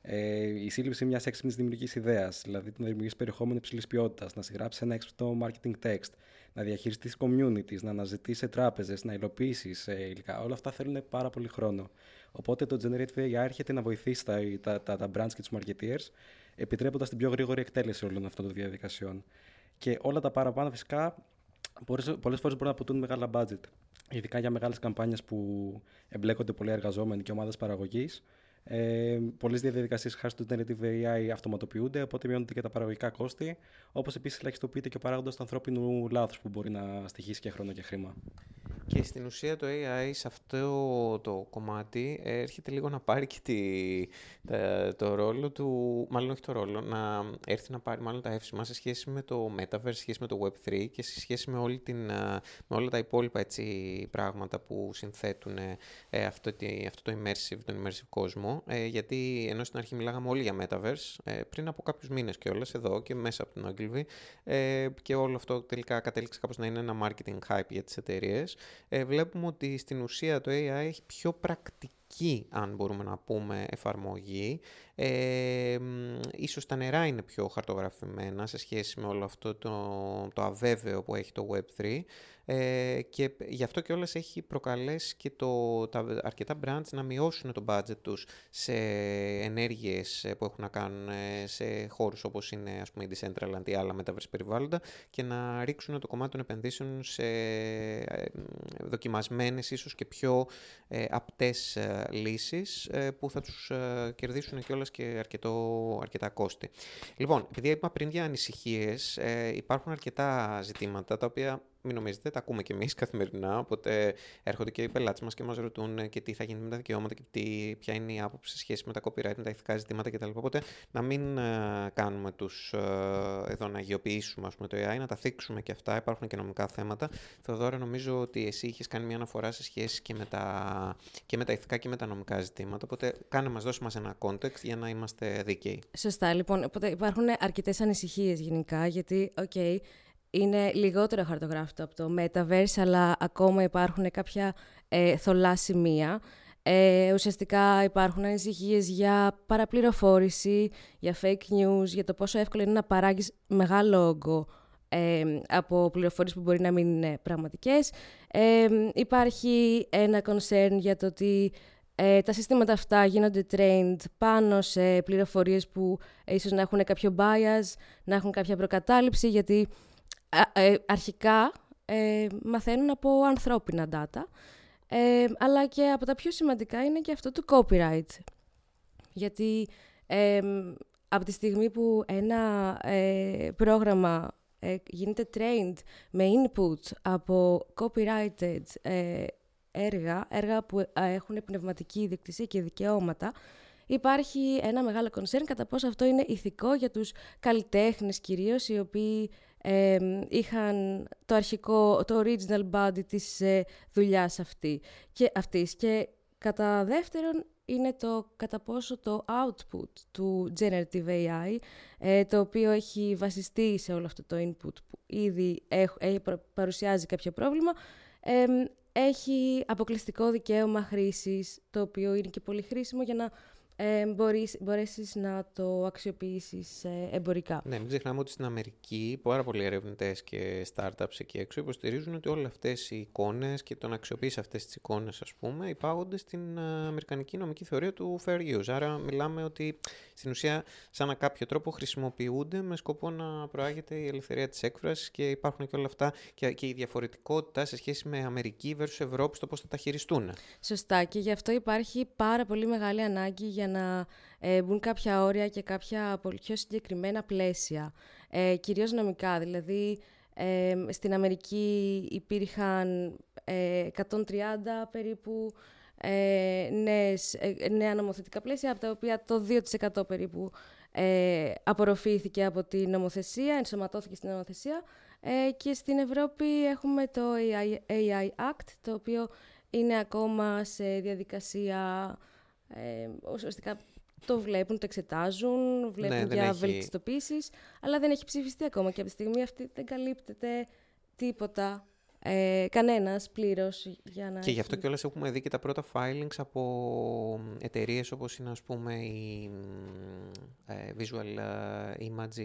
ε, η σύλληψη μιας έξυπνης δημιουργικής ιδέας, δηλαδή το να δημιουργήσεις περιεχόμενο υψηλής ποιότητας, να συγγράψεις ένα έξυπνο marketing text, να διαχειριστείς communities, να αναζητήσει τράπεζες, να υλοποιήσεις ε, υλικά. Όλα αυτά θέλουν πάρα πολύ χρόνο. Οπότε το Generative AI έρχεται να βοηθήσει τα, τα, τα, τα brands και τους marketeers, επιτρέποντας την πιο γρήγορη εκτέλεση όλων αυτών των διαδικασιών. Και όλα τα παραπάνω φυσικά πολλές φορές μπορούν να αποτούν μεγάλα budget. Ειδικά για μεγάλες καμπάνιες που εμπλέκονται πολλοί εργαζόμενοι και ομάδες παραγωγής. Ε, Πολλές διαδικασίες χάρη του Generative AI αυτοματοποιούνται, οπότε μειώνονται και τα παραγωγικά κόστη. Όπως επίσης ελαχιστοποιείται και ο παράγοντας του ανθρώπινου λάθους που μπορεί να στοιχήσει και χρόνο και χρήμα. Και στην ουσία το AI σε αυτό το κομμάτι έρχεται λίγο να πάρει και τη, το ρόλο του, μάλλον όχι το ρόλο, να έρθει να πάρει μάλλον τα εύσημα σε σχέση με το Metaverse, σε σχέση με το Web3 και σε σχέση με, όλη την, με όλα τα υπόλοιπα έτσι, πράγματα που συνθέτουν ε, αυτό, αυτό το immersive, τον immersive κόσμο. Ε, γιατί ενώ στην αρχή μιλάγαμε όλοι για Metaverse, ε, πριν από κάποιους μήνες κιόλας εδώ και μέσα από την Ogilvy, ε, και όλο αυτό τελικά κατέληξε κάπως να είναι ένα marketing hype για τις εταιρείες ε, βλέπουμε ότι στην ουσία το AI έχει πιο πρακτική αν μπορούμε να πούμε, εφαρμογή. Ε, ίσως τα νερά είναι πιο χαρτογραφημένα σε σχέση με όλο αυτό το, το αβέβαιο που έχει το Web3 ε, και γι' αυτό και όλες έχει προκαλέσει και το, τα αρκετά brands να μειώσουν το budget τους σε ενέργειες που έχουν να κάνουν ε, σε χώρους όπως είναι ας πούμε η Decentraland ή άλλα metaverse περιβάλλοντα και να ρίξουν το κομμάτι των επενδύσεων σε ε, δοκιμασμένες ίσως και πιο ε, απτές ε, λύσεις που θα τους κερδίσουν και όλες και αρκετό, αρκετά κόστη. Λοιπόν, επειδή είπα πριν για ανησυχίες, υπάρχουν αρκετά ζητήματα τα οποία μην νομίζετε, τα ακούμε κι εμείς καθημερινά. Οπότε έρχονται και οι πελάτες μας και μας ρωτούν ε, και τι θα γίνει με τα δικαιώματα και τι, ποια είναι η άποψη σε σχέση με τα copyright, με τα ηθικά ζητήματα κτλ. Οπότε να μην uh, κάνουμε τους uh, εδώ να αγιοποιήσουμε πούμε, το AI, να τα θίξουμε και αυτά. Υπάρχουν και νομικά θέματα. Θεοδόρα, νομίζω ότι εσύ είχες κάνει μια αναφορά σε σχέση και με, τα, και με τα ηθικά και με τα νομικά ζητήματα. Οπότε κάνε μας, δώσει μας ένα context για να είμαστε δίκαιοι. Σωστά, λοιπόν. Οπότε υπάρχουν αρκετές ανησυχίες γενικά, γιατί, okay, είναι λιγότερο χαρτογράφητο από το Metaverse, αλλά ακόμα υπάρχουν κάποια ε, θολά σημεία. Ε, ουσιαστικά υπάρχουν ανησυχίες για παραπληροφόρηση, για fake news, για το πόσο εύκολο είναι να παράγεις μεγάλο όγκο ε, από πληροφορίες που μπορεί να μην είναι πραγματικές. Ε, υπάρχει ένα concern για το ότι ε, τα συστήματα αυτά γίνονται trained πάνω σε πληροφορίες που ίσως να έχουν κάποιο bias, να έχουν κάποια προκατάληψη, γιατί ε, αρχικά ε, μαθαίνουν από ανθρώπινα data, ε, αλλά και από τα πιο σημαντικά είναι και αυτό του copyright. Γιατί από τη στιγμή που ένα πρόγραμμα γίνεται trained με input από copyrighted έργα, έργα που έχουν πνευματική ιδιοκτησία και δικαιώματα, υπάρχει ένα μεγάλο concern κατά πόσο αυτό είναι ηθικό για τους καλλιτέχνες κυρίως, οι οποίοι είχαν το αρχικό, το original body της ε, δουλειάς αυτή, και, αυτής. Και κατά δεύτερον είναι το κατά πόσο το output του Generative AI, ε, το οποίο έχει βασιστεί σε όλο αυτό το input που ήδη έχει, παρουσιάζει κάποιο πρόβλημα, έχει αποκλειστικό δικαίωμα χρήσης, το οποίο είναι και πολύ χρήσιμο για να ε, μπορείς, μπορέσεις να το αξιοποιήσεις ε, εμπορικά. Ναι, μην ξεχνάμε ότι στην Αμερική πάρα πολλοί ερευνητές και startups εκεί έξω υποστηρίζουν ότι όλες αυτές οι εικόνες και το να αξιοποιήσει αυτές τις εικόνες, ας πούμε, υπάγονται στην ε, αμερικανική νομική θεωρία του fair use. Άρα μιλάμε ότι στην ουσία σαν να κάποιο τρόπο χρησιμοποιούνται με σκοπό να προάγεται η ελευθερία της έκφρασης και υπάρχουν και όλα αυτά και, και η διαφορετικότητα σε σχέση με Αμερική versus Ευρώπη στο πώς θα τα χειριστούν. Σωστά και γι' αυτό υπάρχει πάρα πολύ μεγάλη ανάγκη για να ε, μπουν κάποια όρια και κάποια πολύ πιο συγκεκριμένα πλαίσια, ε, κυρίως νομικά. Δηλαδή, ε, στην Αμερική υπήρχαν 130 ε, περίπου ε, νέες, ε, νέα νομοθετικά πλαίσια, από τα οποία το 2% περίπου ε, απορροφήθηκε από την νομοθεσία, ενσωματώθηκε στην νομοθεσία ε, και στην Ευρώπη έχουμε το AI, AI Act, το οποίο είναι ακόμα σε διαδικασία, ε, ουσιαστικά το βλέπουν, το εξετάζουν, βλέπουν ναι, για έχει... βελτιστοποίησεις, αλλά δεν έχει ψηφιστεί ακόμα και από τη στιγμή αυτή δεν καλύπτεται τίποτα ε, Κανένας πλήρως για να. Και γι' αυτό κιόλας έχουμε δει και τα πρώτα filings από εταιρείες όπως είναι ας πούμε η ε, Visual ε, Image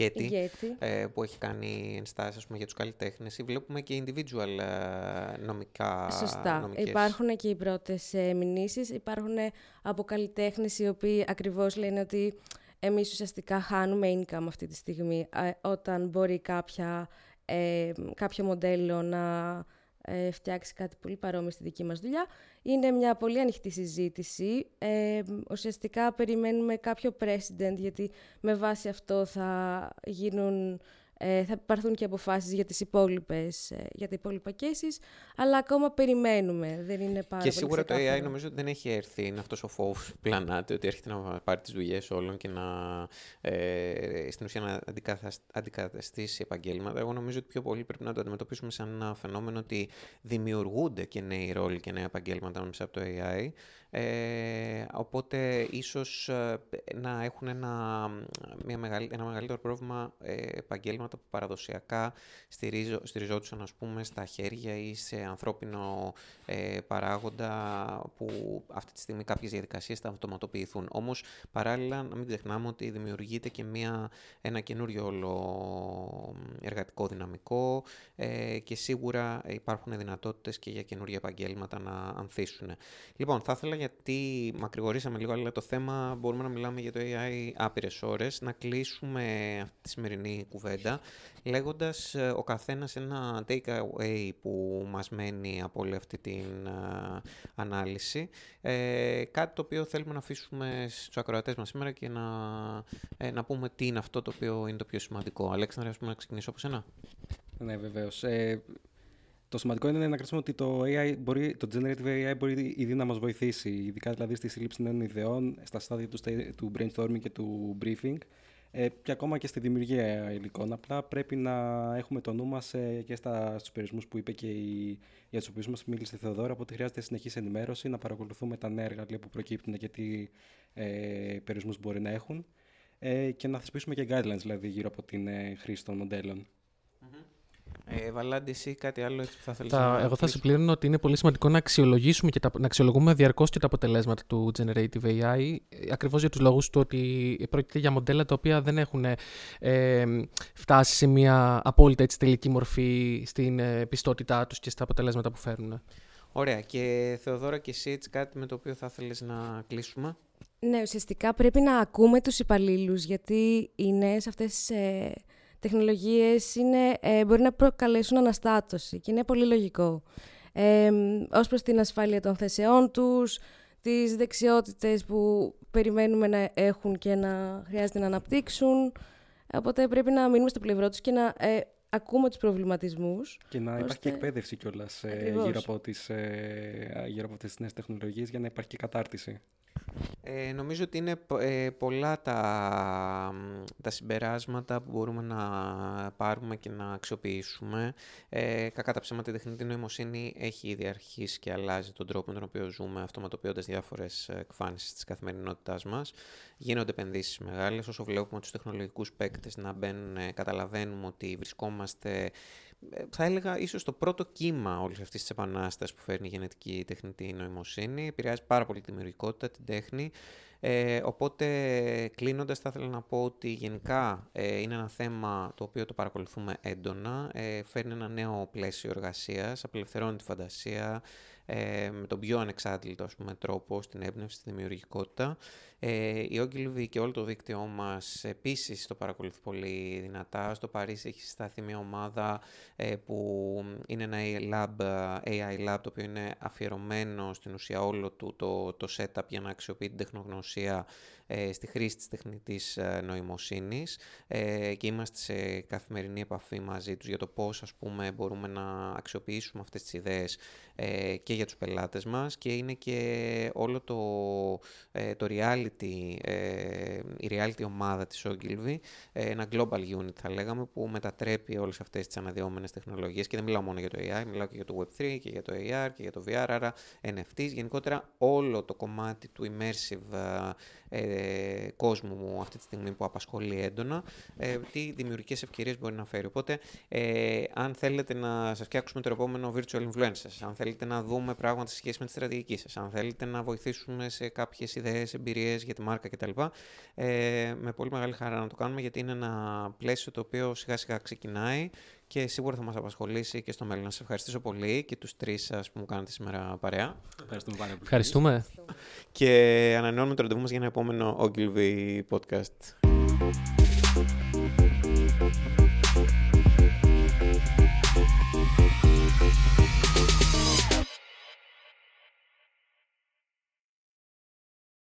Getty, Getty. Ε, που έχει κάνει ενστάσεις για τους καλλιτέχνες. Ή βλέπουμε και individual ε, νομικά. Σωστά. Νομικές. Υπάρχουν και οι πρώτες ε, μηνύσεις. Υπάρχουν από καλλιτέχνες οι οποίοι ακριβώς λένε ότι εμείς ουσιαστικά χάνουμε income αυτή τη στιγμή όταν μπορεί κάποια ε, κάποιο μοντέλο να ε, φτιάξει κάτι πολύ παρόμοιο στη δική μας δουλειά. Είναι μια πολύ ανοιχτή συζήτηση. Ε, ουσιαστικά περιμένουμε κάποιο precedent, γιατί με βάση αυτό θα γίνουν ε, θα πάρθουν και αποφάσεις για, τις υπόλοιπες, ε, για τα υπόλοιπα cases, αλλά ακόμα περιμένουμε. Δεν είναι πάρα και σίγουρα το AI νομίζω ότι δεν έχει έρθει. Είναι αυτός ο φόβος που πλανάται, ότι έρχεται να πάρει τις δουλειές όλων και να, ε, στην ουσία να αντικαταστήσει επαγγέλματα. Εγώ νομίζω ότι πιο πολύ πρέπει να το αντιμετωπίσουμε σαν ένα φαινόμενο ότι δημιουργούνται και νέοι ρόλοι και νέα επαγγέλματα μέσα από το AI. Ε, οπότε ίσως ε, να έχουν ένα, μια μεγάλη, ένα μεγαλύτερο πρόβλημα ε, επαγγέλματα θέματα που παραδοσιακά στηριζόντουσαν ας πούμε στα χέρια ή σε ανθρώπινο ε, παράγοντα που αυτή τη στιγμή κάποιες διαδικασίες θα αυτοματοποιηθούν. Όμως παράλληλα να μην ξεχνάμε ότι δημιουργείται και μια, ένα καινούριο όλο εργατικό δυναμικό ε, και σίγουρα υπάρχουν δυνατότητες και για καινούργια επαγγέλματα να ανθίσουν. Λοιπόν, θα ήθελα γιατί μακρηγορήσαμε λίγο, αλλά το θέμα μπορούμε να μιλάμε για το AI άπειρες ώρες, να κλείσουμε αυτή τη σημερινή κουβέντα λέγοντας ε, ο καθένας ένα take away που μας μένει από όλη αυτή την ε, ανάλυση. Ε, κάτι το οποίο θέλουμε να αφήσουμε στους ακροατές μας σήμερα και να, ε, να πούμε τι είναι αυτό το οποίο είναι το πιο σημαντικό. Αλέξανδρα, ας πούμε, να ξεκινήσω από σένα. Ναι, βεβαίως. Ε, το σημαντικό είναι να κρατήσουμε ότι το, AI μπορεί, το Generative AI μπορεί ήδη να μας βοηθήσει, ειδικά δηλαδή στη σύλληψη νέων ιδεών, στα στάδια του, του brainstorming και του briefing ε, και ακόμα και στη δημιουργία υλικών. Απλά πρέπει να έχουμε το νου μας ε, και στα, στους περιορισμούς που είπε και η, για τους οποίους μας μίλησε η Θεοδόρα, ότι χρειάζεται συνεχής ενημέρωση, να παρακολουθούμε τα νέα εργαλεία που προκύπτουν και τι ε, περιορισμούς μπορεί να έχουν ε, και να θεσπίσουμε και guidelines δηλαδή γύρω από την ε, χρήση των μοντέλων. Ε, Βαλάντη, εσύ κάτι άλλο έτσι που θα θέλεις να Εγώ θα συμπλήρωνω ότι είναι πολύ σημαντικό να αξιολογήσουμε και τα, να αξιολογούμε διαρκώς και τα αποτελέσματα του Generative AI, ακριβώς για τους λόγους του ότι πρόκειται για μοντέλα τα οποία δεν έχουν ε, φτάσει σε μια απόλυτα έτσι, τελική μορφή στην ε, πιστότητά τους και στα αποτελέσματα που φέρνουν. Ωραία. Και Θεοδόρα και εσύ έτσι κάτι με το οποίο θα ήθελε να κλείσουμε; Ναι, ουσιαστικά πρέπει να ακούμε τους υπαλλήλους γιατί οι νέες αυτές ε, τεχνολογίες είναι, ε, μπορεί να προκαλέσουν αναστάτωση και είναι πολύ λογικό. Ε, ως προς την ασφάλεια των θεσεών τους, τις δεξιότητες που περιμένουμε να έχουν και να χρειάζεται να αναπτύξουν. Οπότε πρέπει να μείνουμε στο πλευρό τους και να ε, ακούμε τους προβληματισμούς. Και να υπάρχει και εκπαίδευση κιόλας ε, γύρω, από τις, ε, γύρω από αυτές τις νέες τεχνολογίες για να υπάρχει και κατάρτιση. Ε, νομίζω ότι είναι ε, πολλά τα, τα συμπεράσματα που μπορούμε να πάρουμε και να αξιοποιήσουμε. Ε, κακά τα ψέματα, η τεχνητή νοημοσύνη έχει ήδη αρχίσει και αλλάζει τον τρόπο με τον οποίο ζούμε, αυτοματοποιώντας διάφορες εκφάνσεις της καθημερινότητάς μας. Γίνονται επενδύσεις μεγάλες, όσο βλέπουμε τους τεχνολογικούς παίκτες να μπαίνουν, ε, καταλαβαίνουμε ότι βρισκόμαστε ε, θα έλεγα ίσως το πρώτο κύμα όλης αυτής της επανάστασης που φέρνει η γενετική τεχνητή νοημοσύνη. Επηρεάζει πάρα πολύ τη δημιουργικότητα, την τέχνη. Ε, οπότε κλείνοντας θα ήθελα να πω ότι γενικά ε, είναι ένα θέμα το οποίο το παρακολουθούμε έντονα. Ε, φέρνει ένα νέο πλαίσιο εργασίας, απελευθερώνει τη φαντασία, ε, με τον πιο ανεξάντλητο ας πούμε, τρόπο στην έμπνευση, στη δημιουργικότητα. Ε, η Ogilvy και όλο το δίκτυό μας επίσης το παρακολουθεί πολύ δυνατά. Στο Παρίσι έχει σταθεί μια ομάδα ε, που είναι ένα lab, AI lab το οποίο είναι αφιερωμένο στην ουσία όλο του το, το setup για να αξιοποιεί την τεχνογνωσία ε, στη χρήση της τεχνητής ε, νοημοσύνης ε, και είμαστε σε καθημερινή επαφή μαζί τους για το πώς ας πούμε μπορούμε να αξιοποιήσουμε αυτές τις ιδέες και για τους πελάτες μας και είναι και όλο το, το reality, η reality ομάδα της Ogilvy, ένα global unit θα λέγαμε που μετατρέπει όλες αυτές τις αναδυόμενες τεχνολογίες και δεν μιλάω μόνο για το AI, μιλάω και για το Web3 και για το AR και για το VR, άρα NFTs, γενικότερα όλο το κομμάτι του immersive ε, κόσμου μου αυτή τη στιγμή που απασχολεί έντονα, ε, τι δημιουργικές ευκαιρίες μπορεί να φέρει. Οπότε, ε, αν θέλετε να σας φτιάξουμε το επόμενο virtual influencers, αν θέλετε να δούμε πράγματα σε σχέση με τη στρατηγική σας, αν θέλετε να βοηθήσουμε σε κάποιες ιδέες, εμπειρίες για τη μάρκα κτλ. Ε, με πολύ μεγάλη χαρά να το κάνουμε γιατί είναι ένα πλαίσιο το οποίο σιγά σιγά ξεκινάει και σίγουρα θα μας απασχολήσει και στο μέλλον. Να σας ευχαριστήσω πολύ και τους τρεις σας που μου κάνετε σήμερα παρέα. Ευχαριστούμε πάρα πολύ. Ευχαριστούμε. Και ανανεώνουμε το ραντεβού μας για ένα επόμενο Ogilvy podcast.